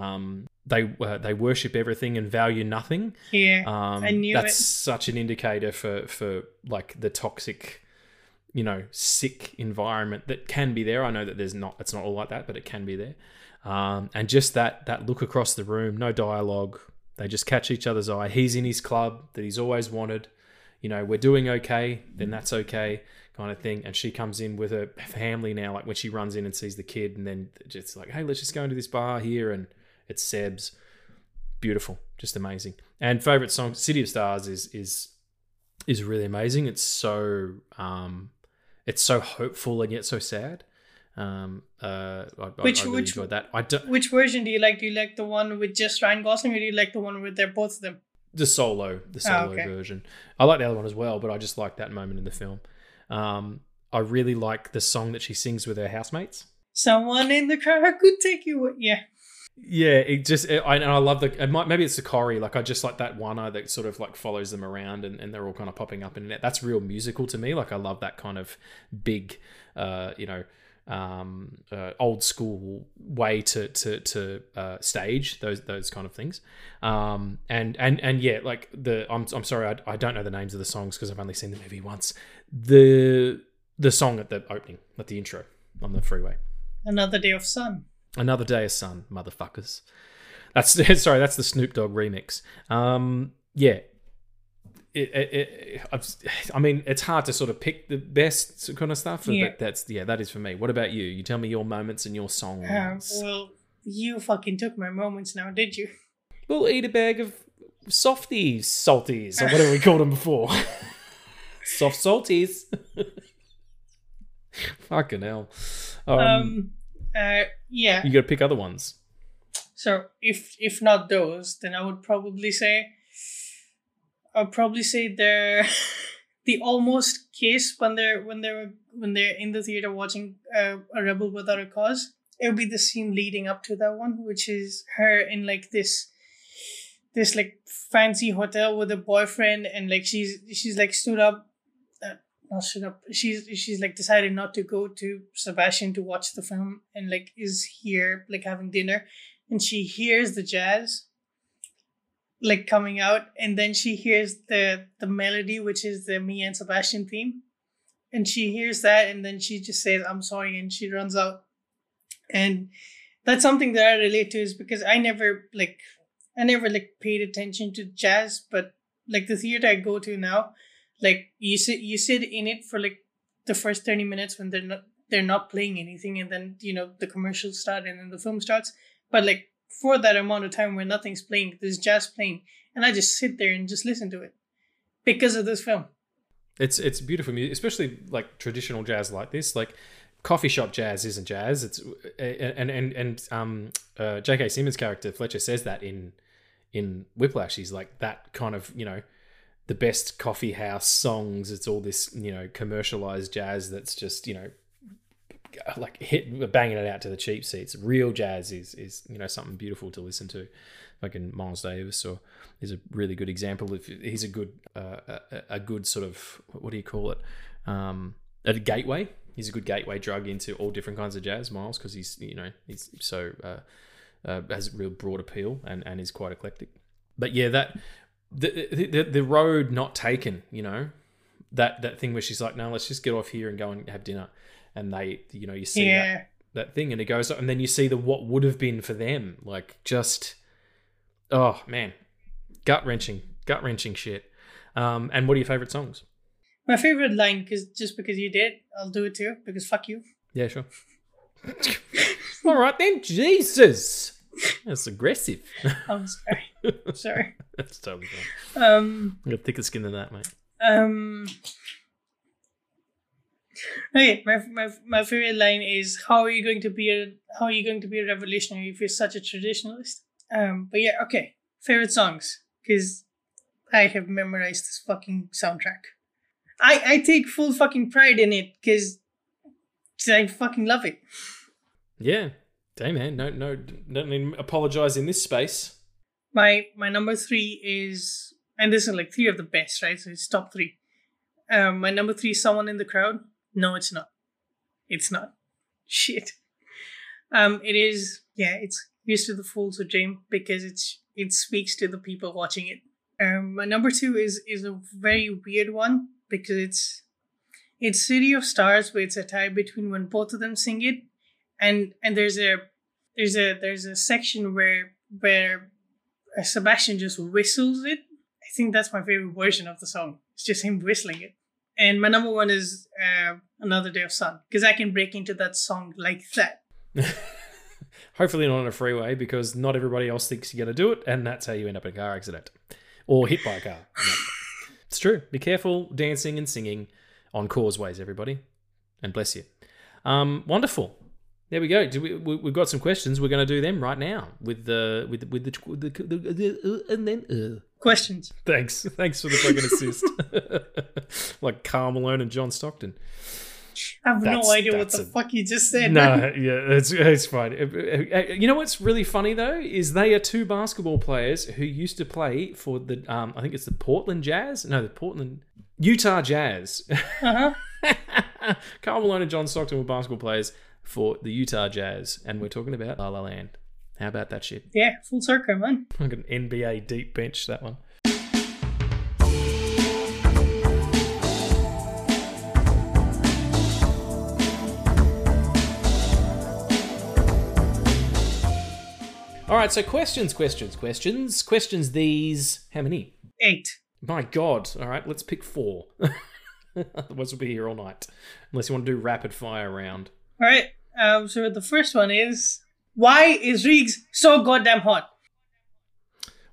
um they uh, they worship everything and value nothing Yeah, um I knew that's it. such an indicator for for like the toxic you know sick environment that can be there. I know that there's not it's not all like that but it can be there. Um and just that that look across the room no dialogue. They just catch each other's eye. He's in his club that he's always wanted. You know we're doing okay then that's okay kind of thing. And she comes in with her family now like when she runs in and sees the kid and then just like hey let's just go into this bar here and it's seb's. Beautiful just amazing. And favorite song city of stars is is is really amazing. It's so um it's so hopeful and yet so sad um uh i, Which- I really which- enjoyed that i don't Which version do you like? Do you like the one with just Ryan Gosling, or do you like the one with they're both of them? the solo the Oh, solo okay. version i like the other one as well but i just like that moment in the film um i really like the song that she sings with her housemates Someone in the car could take you. Yeah, yeah it just it, I, and i love the it might, maybe it's Corey. like i just like that one eye that sort of like follows them around and, and they're all kind of popping up it that's real musical to me like i love that kind of big uh you know um uh, old school way to to to uh, stage those those kind of things um and and and yeah like the i'm, I'm sorry I, I don't know the names of the songs because i've only seen the movie once the the song at the opening at the intro on the freeway another day of sun. Another Day of Sun, motherfuckers. That's (laughs) sorry, that's the Snoop Dogg remix. Um, yeah. It, it, it, I've- I mean, it's hard to sort of pick the best kind of stuff, Yeah. but that's yeah, that is for me. What about you? You tell me your moments and your songs. Um, well, you fucking took my moments now, did you? we'll eat a bag of softies, salties, or whatever we called them before. (laughs) Soft salties. (laughs) Fucking hell. Um, Um, uh, yeah. you got to pick other ones. So if if not those, then I would probably say, I'd probably say the (laughs) the almost case when they're when they're when they're in the theater watching uh, a rebel without a cause. It would be the scene leading up to that one, which is her in like this this like fancy hotel with a boyfriend, and like she's she's like stood up, not stood up. She's she's like decided not to go to Sebastian to watch the film, and like is here like having dinner, and she hears the jazz like coming out. And then she hears the the melody which is the me and sebastian theme. And she hears that and then she just says i'm sorry and she runs out. And that's something that i relate to is because i never like i never like paid attention to jazz but like the theater i go to now like you sit you sit in it for like the first 30 minutes when they're not they're not playing anything and then you know the commercials start and then the film starts but like for that amount of time where nothing's playing there's jazz playing and i just sit there and just listen to it because of this film It's it's beautiful music, especially like traditional jazz like this. Like coffee shop jazz isn't jazz. It's and and and um uh, J.K. Simmons' character Fletcher says that in in Whiplash. He's like that kind of you know the best coffee house songs. It's all this you know commercialized jazz that's just you know like hit banging it out to the cheap seats. Real jazz is is you know something beautiful to listen to, like in Miles Davis or is a really good example. If he's a good uh, a, a good sort of what do you call it? Um, a gateway. He's a good gateway drug into all different kinds of jazz, Miles, because he's you know he's so uh, uh, has real broad appeal and and is quite eclectic. But yeah, that the the, the road not taken, you know, that that thing where she's like, no, let's just get off here and go and have dinner, and they, you know, you see Yeah. that that thing, and it goes, and then you see the what would have been for them, like just, oh man, gut wrenching, gut wrenching shit. Um, and what are your favorite songs? My favorite line, because just because you did, I'll do it too. Because fuck you. Yeah, sure. (laughs) All right then, Jesus, that's aggressive. I'm sorry. sorry. (laughs) that's totally fine. Um. I got thicker skin than that, mate. Um. Okay, my, my my favorite line is how are you going to be a how are you going to be a revolutionary if you're such a traditionalist? Um, but yeah, okay. Favorite songs because I have memorized this fucking soundtrack. I I take full fucking pride in it because I fucking love it. Yeah. Hey man, no, no, don't need apologize in this space. My my number three is and this is like three of the best, right? So it's top three. Um, my number three is someone in the crowd. No, it's not. It's not. (laughs) Shit. Um, it is. Yeah, it's used to the fools who dream because it's it speaks to the people watching it. Um, my number two is is a very weird one because it's it's City of Stars, but it's a tie between when both of them sing it, and and there's a there's a there's a section where where uh, Sebastian just whistles it. I think that's my favorite version of the song. It's just him whistling it. And my number one is uh, Another Day of Sun because I can break into that song like that. (laughs) Hopefully not on a freeway because not everybody else thinks you're going to do it, and that's how you end up in a car accident or hit by a car. (laughs) it's true. Be careful dancing and singing on causeways, everybody, and bless you. Um, wonderful. There we go. Do we, we, we've got some questions. We're going to do them right now with the with the, with the, with the, the, the uh, and then uh. Questions. Thanks, (laughs) thanks for the fucking assist. (laughs) like Karl Malone and John Stockton. I have That's- no idea what the a- fuck you just said. No, yeah, it's it's fine. Uh, uh, You know what's really funny though is they are two basketball players who used to play for the um I think it's the Portland Jazz. No, the Portland Utah Jazz. Uh-huh. (laughs) Karl Malone and John Stockton were basketball players for the Utah Jazz, and we're talking about La La Land. How about that shit? Yeah, full circle, man. Like an NBA deep bench that one. All right, so questions, questions, questions, questions. These how many? Eight. My God! All right, let's pick four. (laughs) Otherwise, we'll be here all night. Unless you want to do rapid fire round. All right. Um, so the first one is why is Riggs so goddamn hot?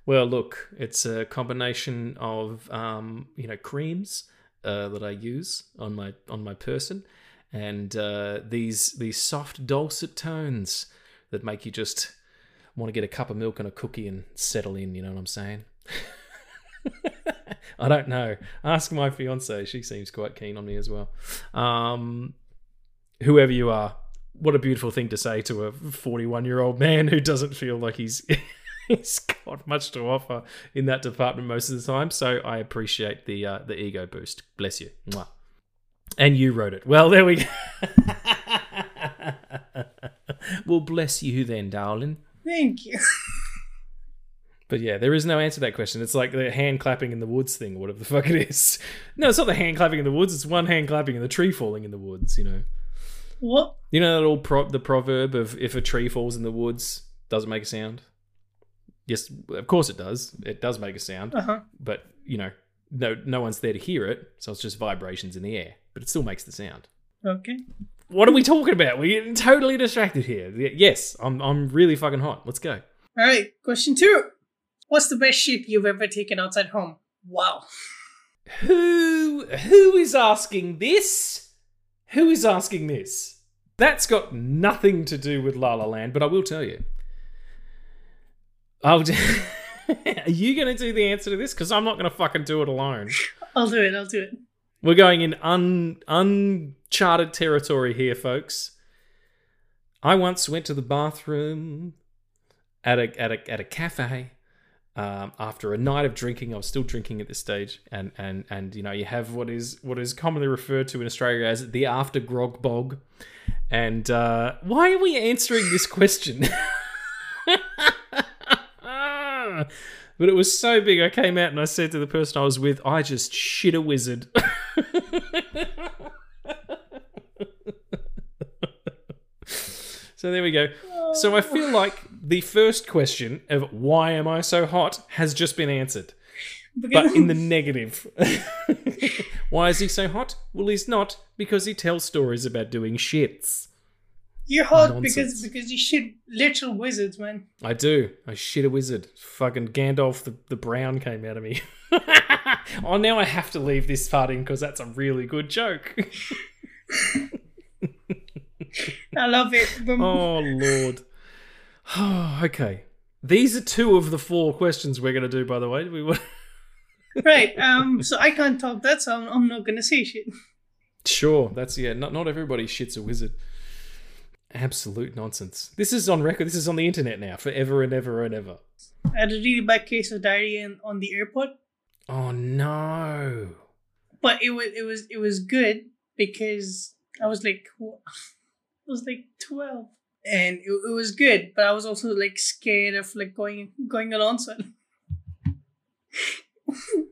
Well, look, it's a combination of um, you know creams uh, that I use on my on my person, and uh, these these soft dulcet tones that make you just want to get a cup of milk and a cookie and settle in. You know what I'm saying? (laughs) I don't know. Ask my fiance; she seems quite keen on me as well. Um, whoever you are, what a beautiful thing to say to a 41 year old man who doesn't feel like he's (laughs) he's got much to offer in that department most of the time. So I appreciate the uh, the ego boost. Bless you. Mwah. And you wrote it. Well, there we go. (laughs) well, bless you then, darling. Thank you. But yeah, there is no answer to that question. It's like the hand clapping in the woods thing, or whatever the fuck it is. No, it's not the hand clapping in the woods. It's one hand clapping and the tree falling in the woods. You know, What? you know that old pro- the proverb of if a tree falls in the woods, doesn't make a sound? Yes, of course it does. It does make a sound, Uh huh. but you know, no, no one's there to hear it, so it's just vibrations in the air. But it still makes the sound. Okay. What are we talking about? We're getting totally distracted here. Yes, I'm I'm really fucking hot. Let's go. All right. Question two. What's the best shit you've ever taken outside home? Wow. Who who is asking this? Who is asking this? That's got nothing to do with La La Land, but I will tell you. I'll. (laughs) Are you going to do the answer to this? Because I'm not going to fucking do it alone. I'll do it. I'll do it. We're going in un, uncharted territory here, folks. I once went to the bathroom at a at a at a cafe um, after a night of drinking. I was still drinking at this stage, and and and you know you have what is what is commonly referred to in Australia as the after grog bog. And uh, why are we answering this question? (laughs) but it was so big. I came out and I said to the person I was with, "I just shit a wizard." (laughs) so there we go. So I oh. feel like the first question of why am I so hot has just been answered, but in the (laughs) negative. (laughs) why is he so hot? Well, he's not because he tells stories about doing shits. You're hot Nonsense. because because you shit literal wizards, man. I do. I shit a wizard. Fucking Gandalf the, the Brown came out of me. (laughs) oh, now I have to leave this part in because that's a really good joke. I love it. Oh, Lord. (sighs) okay. These are two of the four questions we're going to do, by the way. We were... (laughs) Right. Um. So I can't top that, so I'm, I'm not gonna say shit. Sure, that's, yeah, not, not everybody shits a wizard. Absolute nonsense. This is on record. This is on the internet now, forever and ever and ever. I had a really bad case of diarrhea on the airport, Oh, no. but it was it was it was good because I was like was like twelve, and it, it was good. But I was also like scared of like going going along. So (laughs)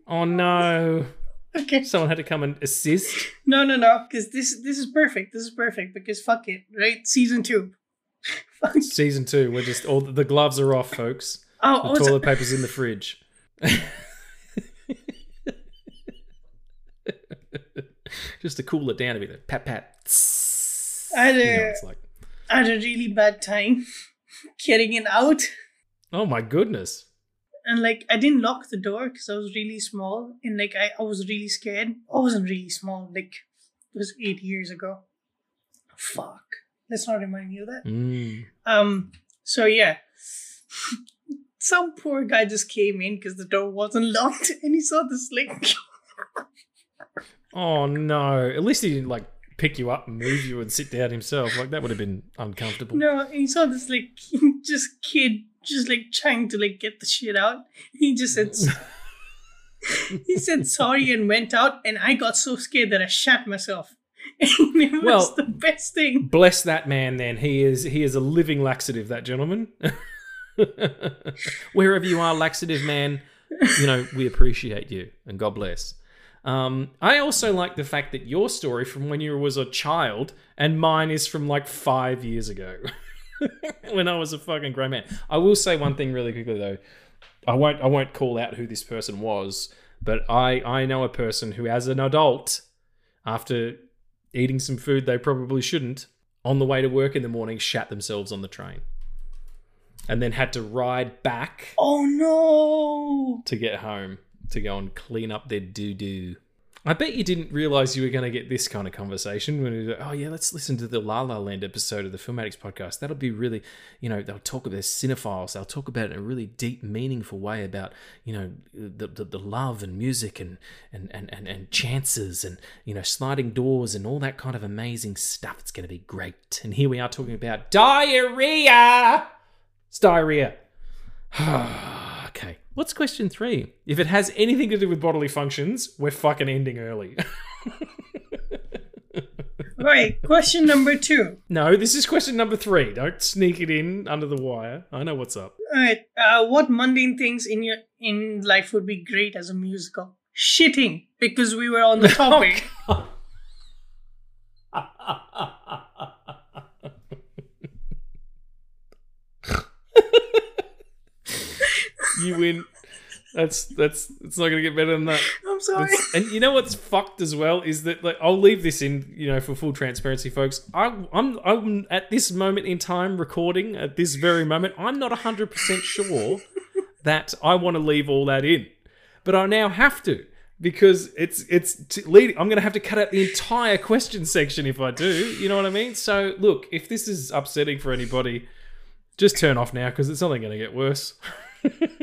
Oh, no. okay, Someone had to come and assist. no, no, no, because this this is perfect. This is perfect because fuck it, right? Season two. (laughs) Fuck. Season two, we're just all the gloves are off, folks. Oh, The also, toilet paper's in the fridge. (laughs) just to cool it down a bit. Pat pat. I had You know, a, it's like, I had a really bad time (laughs) getting it out. oh my goodness. and like I didn't lock the door because I was really small and like I, I was really scared. I wasn't really small, like it was eight years ago. Fuck. Let's not remind me of that. Mm. Um so yeah. (laughs) Some poor guy just came in because the door wasn't (laughs) locked and he saw this like Oh no. At least he didn't like pick you up and move you and sit down himself. Like that would have been uncomfortable. no, (laughs) he saw this like just kid just like trying to like get the shit out. He just said (laughs) he said sorry and went out and I got so scared that I shat myself. (laughs) And it was Well- the best thing. Bless that man then. He is he is a living laxative, that gentleman. Wherever you are, laxative man, you know, we appreciate you and God bless. Um, I also like the fact that your story from when you was a child and mine is from like five years ago. (laughs) when I was a fucking grown man. I will say one thing really quickly though. I won't I won't call out who this person was, but I I know a person who as an adult after eating some food they probably shouldn't on the way to work in the morning shat themselves on the train and then had to ride back Oh no! to get home to go and clean up their doo doo. I bet you didn't realize you were going to get this kind of conversation when you oh yeah, let's listen to the La La Land episode of the Film Addicts podcast. That'll be really, you know, they'll talk about cinephiles. They'll talk about it in a really deep, meaningful way about, you know, the the, the love and music and, and and and and chances and you know sliding doors and all that kind of amazing stuff. It's going to be great. And here we are talking about diarrhea. It's diarrhea. (sighs) (sighs) What's question three? If it has anything to do with bodily functions, we're fucking ending early. (laughs) Right, question number two. no, this is question number three. Don't sneak it in under the wire. I know what's up. Alright, uh, what mundane things in your in life would be great as a musical? Shitting, because we were on the (laughs) topic. You win. That's that's it's not gonna get better than that. I'm sorry. It's- and you know what's fucked as well is that like I'll leave this in you know for full transparency, folks. I, I'm I'm at this moment in time recording at this very moment. I'm not hundred percent sure that I want to leave all that in, but I now have to because it's it's t- leading. I'm going to have to cut out the entire question section if I do. You know what I mean? So look, if this is upsetting for anybody, just turn off now because it's only going to get worse. (laughs)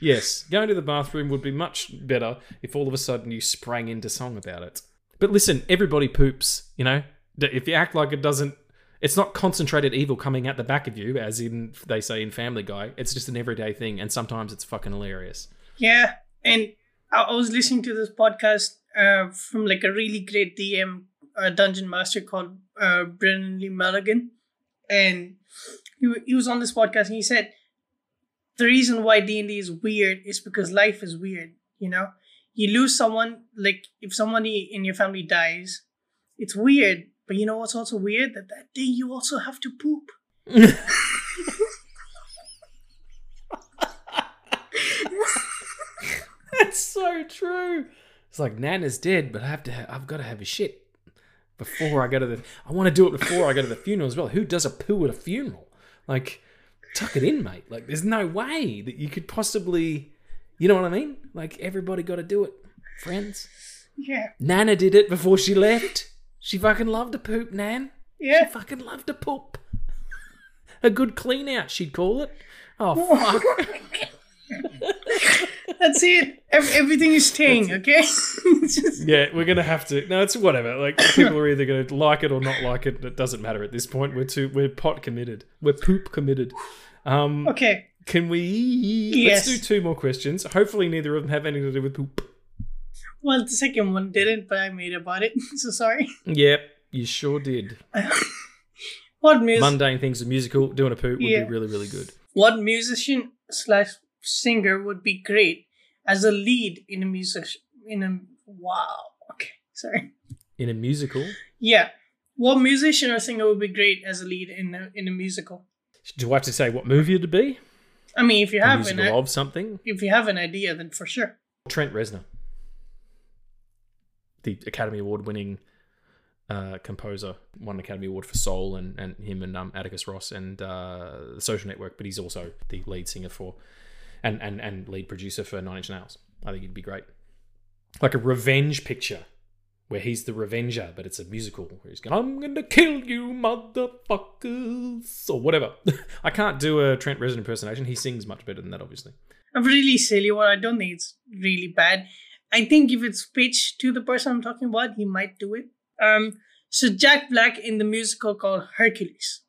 yes, going to the bathroom would be much better if all of a sudden you sprang into song about it. But listen, everybody poops. You know, if you act like it doesn't. It's not concentrated evil coming out the back of you, as in they say in Family Guy. It's just an everyday thing, and sometimes it's fucking hilarious. Yeah, and I was listening to this podcast uh, from like a really great DM uh, dungeon master called uh, Brennan Lee Mulligan, and he, he was on this podcast and he said the reason why D and D is weird is because life is weird. You know, you lose someone like if somebody in your family dies, it's weird. But you know what's also weird that that day you also have to poop. (laughs) That's so true. It's like Nana's dead, but I have to. Ha- I've got to have a shit before I go to the. I want to do it before I go to the funeral as well. Who does a poo at a funeral? Like, tuck it in, mate. Like, there's no way that you could possibly. You know what I mean? Like, everybody got to do it, friends. Yeah, Nana did it before she left. She fucking loved to poop, Nan. Yeah. She yeah. fucking loved to poop. A good clean out, she'd call it. Oh (laughs) fuck. That's it. Ev- everything is staying. Okay. It's (laughs) just- Yeah, we're gonna have to. No, it's whatever. Like people are either gonna like it or not like it. It doesn't matter at this point. We're too. We're pot committed. We're poop committed. Um, okay. can we? Yes. Let's do two more questions. Hopefully, neither of them have anything to do with poop. Well, the second one didn't, but I made about it. (laughs) So sorry. Yep, you sure did. (laughs) What music? Mundane things, a musical, doing a poop would Yeah. be really, really good. What musician slash singer would be great as a lead in a music in a wow? Okay, sorry. In a musical, Yeah. What musician or singer would be great as a lead in a, in a musical? Do I have to say what movie it'd be? I mean, if you A have an of something. if you have an idea, then for sure. Trent Reznor, the Academy Award winning uh, composer, won an Academy Award for Soul, and, and him and um, Atticus Ross and uh, The Social Network. But he's also the lead singer for and, and, and lead producer for Nine Inch Nails. I think he'd be great. Like a revenge picture where he's the revenger, but it's a musical where he's going, I'm gonna kill you, motherfuckers, or whatever. (laughs) I can't do a Trent Reznor impersonation. He sings much better than that, obviously. Really silly one. I don't think it's really bad. I think if it's pitched to the person I'm talking about, he might do it. Um, so Jack Black in the musical called Hercules.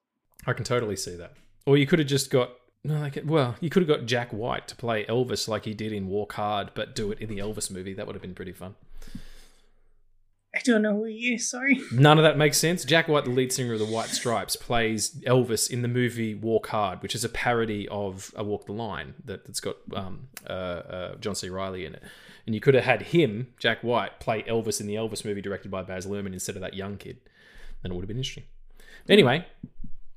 I can totally see that. Or you could have just got no, like well, you could have got Jack White to play Elvis like he did in Walk Hard, but do it in the Elvis movie. That would have been pretty fun. I don't know who he is. Sorry. None of that makes sense. Jack White, the lead singer of the White Stripes, plays Elvis in the movie Walk Hard, which is a parody of A Walk the Line that, that's got um, uh, uh, John C. Reilly in it. And you could have had him, Jack White, play Elvis in the Elvis movie directed by Baz Luhrmann instead of that young kid. Then it would have been interesting. Anyway,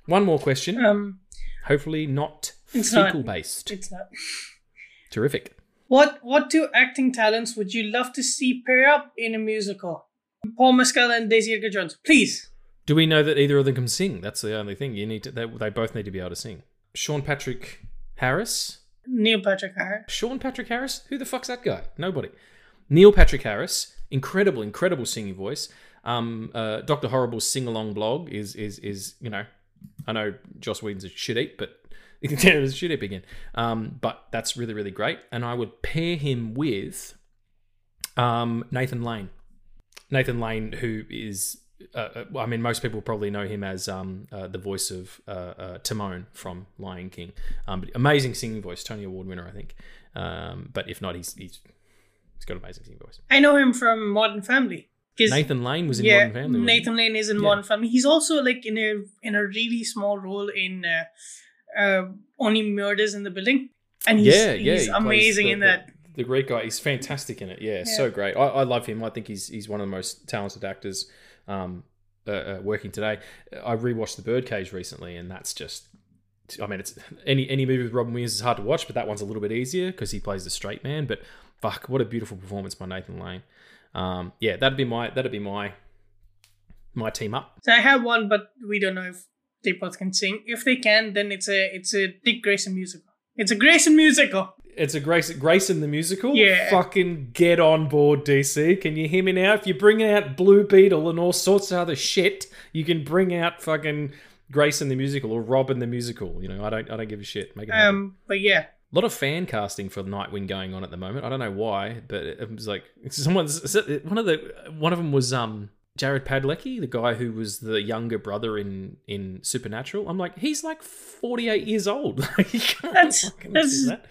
one more question. Um, Hopefully not. fecal based. it's not. Terrific. What what two acting talents would you love to see pair up in a musical? Paul Mescal and Daisy Edgar Jones, please. Do we know that either of them can sing? That's the only thing. You need to. They, they both need to be able to sing. Sean Patrick Harris. Neil Patrick Harris. Sean Patrick Harris. Who the fuck's that guy? Nobody. Neil Patrick Harris. Incredible, incredible singing voice. Um, uh, Doctor Horrible's sing along blog is is is you know, I know Joss Whedon's a shit eat, but (laughs) it was a shit heap again. Um, but that's really really great, and I would pair him with um, Nathan Lane. Nathan Lane, who is, uh, uh, I mean, most people probably know him as um, uh, the voice of uh, uh, Timon from Lion King. Um, but amazing singing voice, Tony Award winner, I think. Um, but if not, he's he's he's got amazing singing voice. I know him from Modern Family. Nathan Lane was in yeah, Modern Family. Nathan Lane is in Yeah. Modern Family. He's also like in a in a really small role in uh, uh, Only Murders in the Building, and he's, yeah, yeah, he's he amazing the- in that. The, Greek guy, he's fantastic in it. Yeah, so great. I, I love him. I think he's he's one of the most talented actors um, uh, uh, working today. I rewatched The Birdcage recently, and that's just. I mean, it's any any movie with Robin Williams is hard to watch, but that one's a little bit easier because he plays the straight man. But fuck, what a beautiful performance by Nathan Lane. Um, yeah, that'd be my that'd be my my team up. So I have one, but we don't know if they both can sing. If they can, then it's a it's a Dick Grayson musical. It's a Grayson musical. It's a Grace Grayson the musical. Yeah. Fucking get on board, DC. Can you hear me now? If you bring out Blue Beetle and all sorts of other shit, you can bring out fucking Grayson the musical or Robin the musical. You know, I don't I don't give a shit. Make it happen. Um, but yeah, A lot of fan casting for Nightwing going on at the moment. I don't know why, but it was like (laughs) someone's one of the one of them was um Jared Padalecki, the guy who was the younger brother in in Supernatural. I'm like, he's like 48 years old. (laughs) Like, you can't That's- that's- that.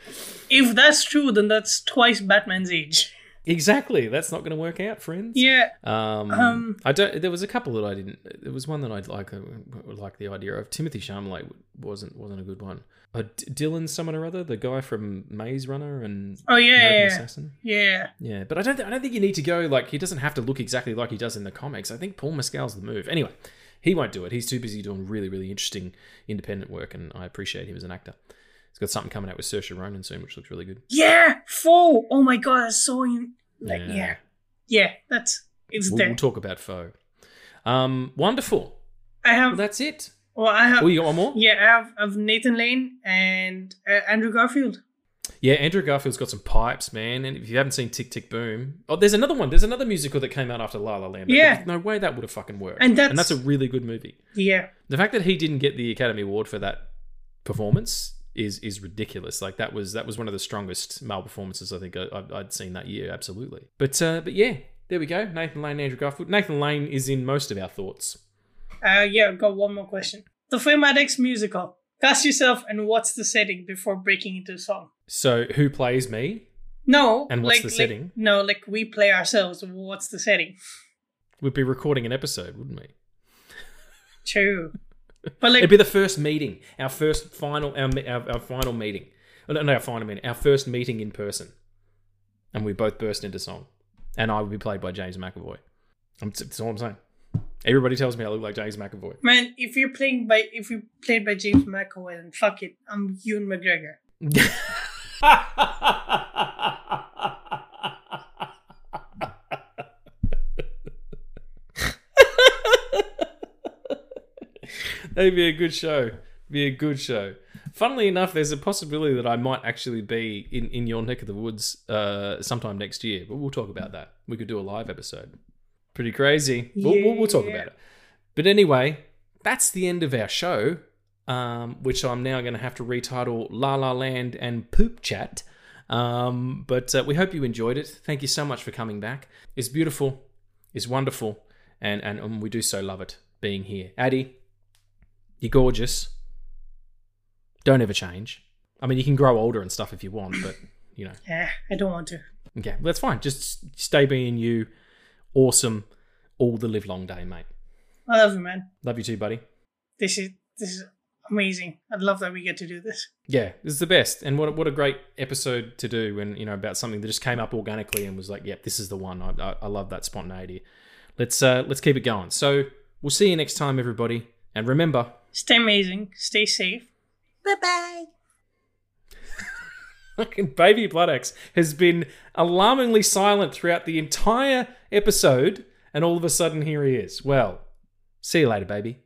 if that's true, then that's twice Batman's age. Exactly. That's not going to work out, friends. Yeah. Um, Um, I don't. There was a couple that I didn't. There was one that I'd like. uh, like the idea of Timothée Chalamet wasn't wasn't a good one. Uh, D- Dylan, someone or other, the guy from Maze Runner and Oh yeah, American yeah, yeah. Assassin. yeah. Yeah, but I don't. I don't think you need to go like he doesn't have to look exactly like he does in the comics. I think Paul Mescal's the move. Anyway, he won't do it. He's too busy doing really, really interesting independent work, and I appreciate him as an actor. He's got something coming out with Saoirse Ronan soon, which looks really good. Yeah, foe. Oh my god, I saw in- like Yeah. yeah, yeah. That's it's We'll, there. we'll talk about Foe. Um, wonderful. I Well, have. that's it. Well, I have. Oh, you got one more? yeah, I have, I have Nathan Lane and uh, Andrew Garfield. Yeah, Andrew Garfield's got some pipes, man. And if you haven't seen Tick Tick Boom, oh, there's another one. There's another musical that came out after La La Land. Yeah. no way that would have fucking worked. And that's- that's a really good movie. Yeah, The fact that he didn't get the Academy Award for that performance is is ridiculous. Like that was that was one of the strongest male performances I think I, I- I'd seen that year. Absolutely. But uh, but yeah, there we go. Nathan Lane, Andrew Garfield. Nathan Lane is in most of our thoughts. Uh, yeah. Got one more question. The Film Addicts musical. Cast yourself and what's the setting before breaking into a song? So who plays me? No. And what's like, the like- setting? no, like we play ourselves. What's the setting? We'd be recording an episode, wouldn't we? True. But like, It'd be the first meeting, our first final, our, our, our final meeting. Oh, No, no, our final meeting, our first meeting in person, and we both burst into song, and I would be played by James McAvoy. That's all I'm saying. Everybody tells me I look like James McAvoy. man, if you're playing by if you played by James McAvoy, then fuck it. I'm Ewan McGregor. (laughs) That'd be a good show. Be a good show. Funnily enough, there's a possibility that I might actually be in, in your neck of the woods uh, sometime next year, but we'll talk about that. We could do a live episode. Pretty crazy. We'll, we'll, we'll talk about it. But anyway, that's the end of our show, um, which I'm now going to have to retitle La La Land and Poop Chat. Um, but uh, we hope you enjoyed it. Thank you so much for coming back. It's beautiful, it's wonderful, and, and, and we do so love it being here. Addie, you're gorgeous. Don't ever change. I mean, you can grow older and stuff if you want, but you know, Yeah, I don't want to. okay, well, that's fine. Just stay being you. Awesome, all the live long day, mate. I love you, man. Love you too, buddy. This is this is amazing. I love that we get to do this. Yeah, this is the best, and what a, what a great episode to do when you know about something that just came up organically and was like, "Yep, this is the one." I, I, I love that spontaneity. Let's uh, let's keep it going. So we'll see you next time, everybody, and remember, Stay amazing. Stay safe. Bye bye. Fucking baby Bloodaxe has been alarmingly silent throughout the entire episode, and all of a sudden here he is. Well, see you later, baby.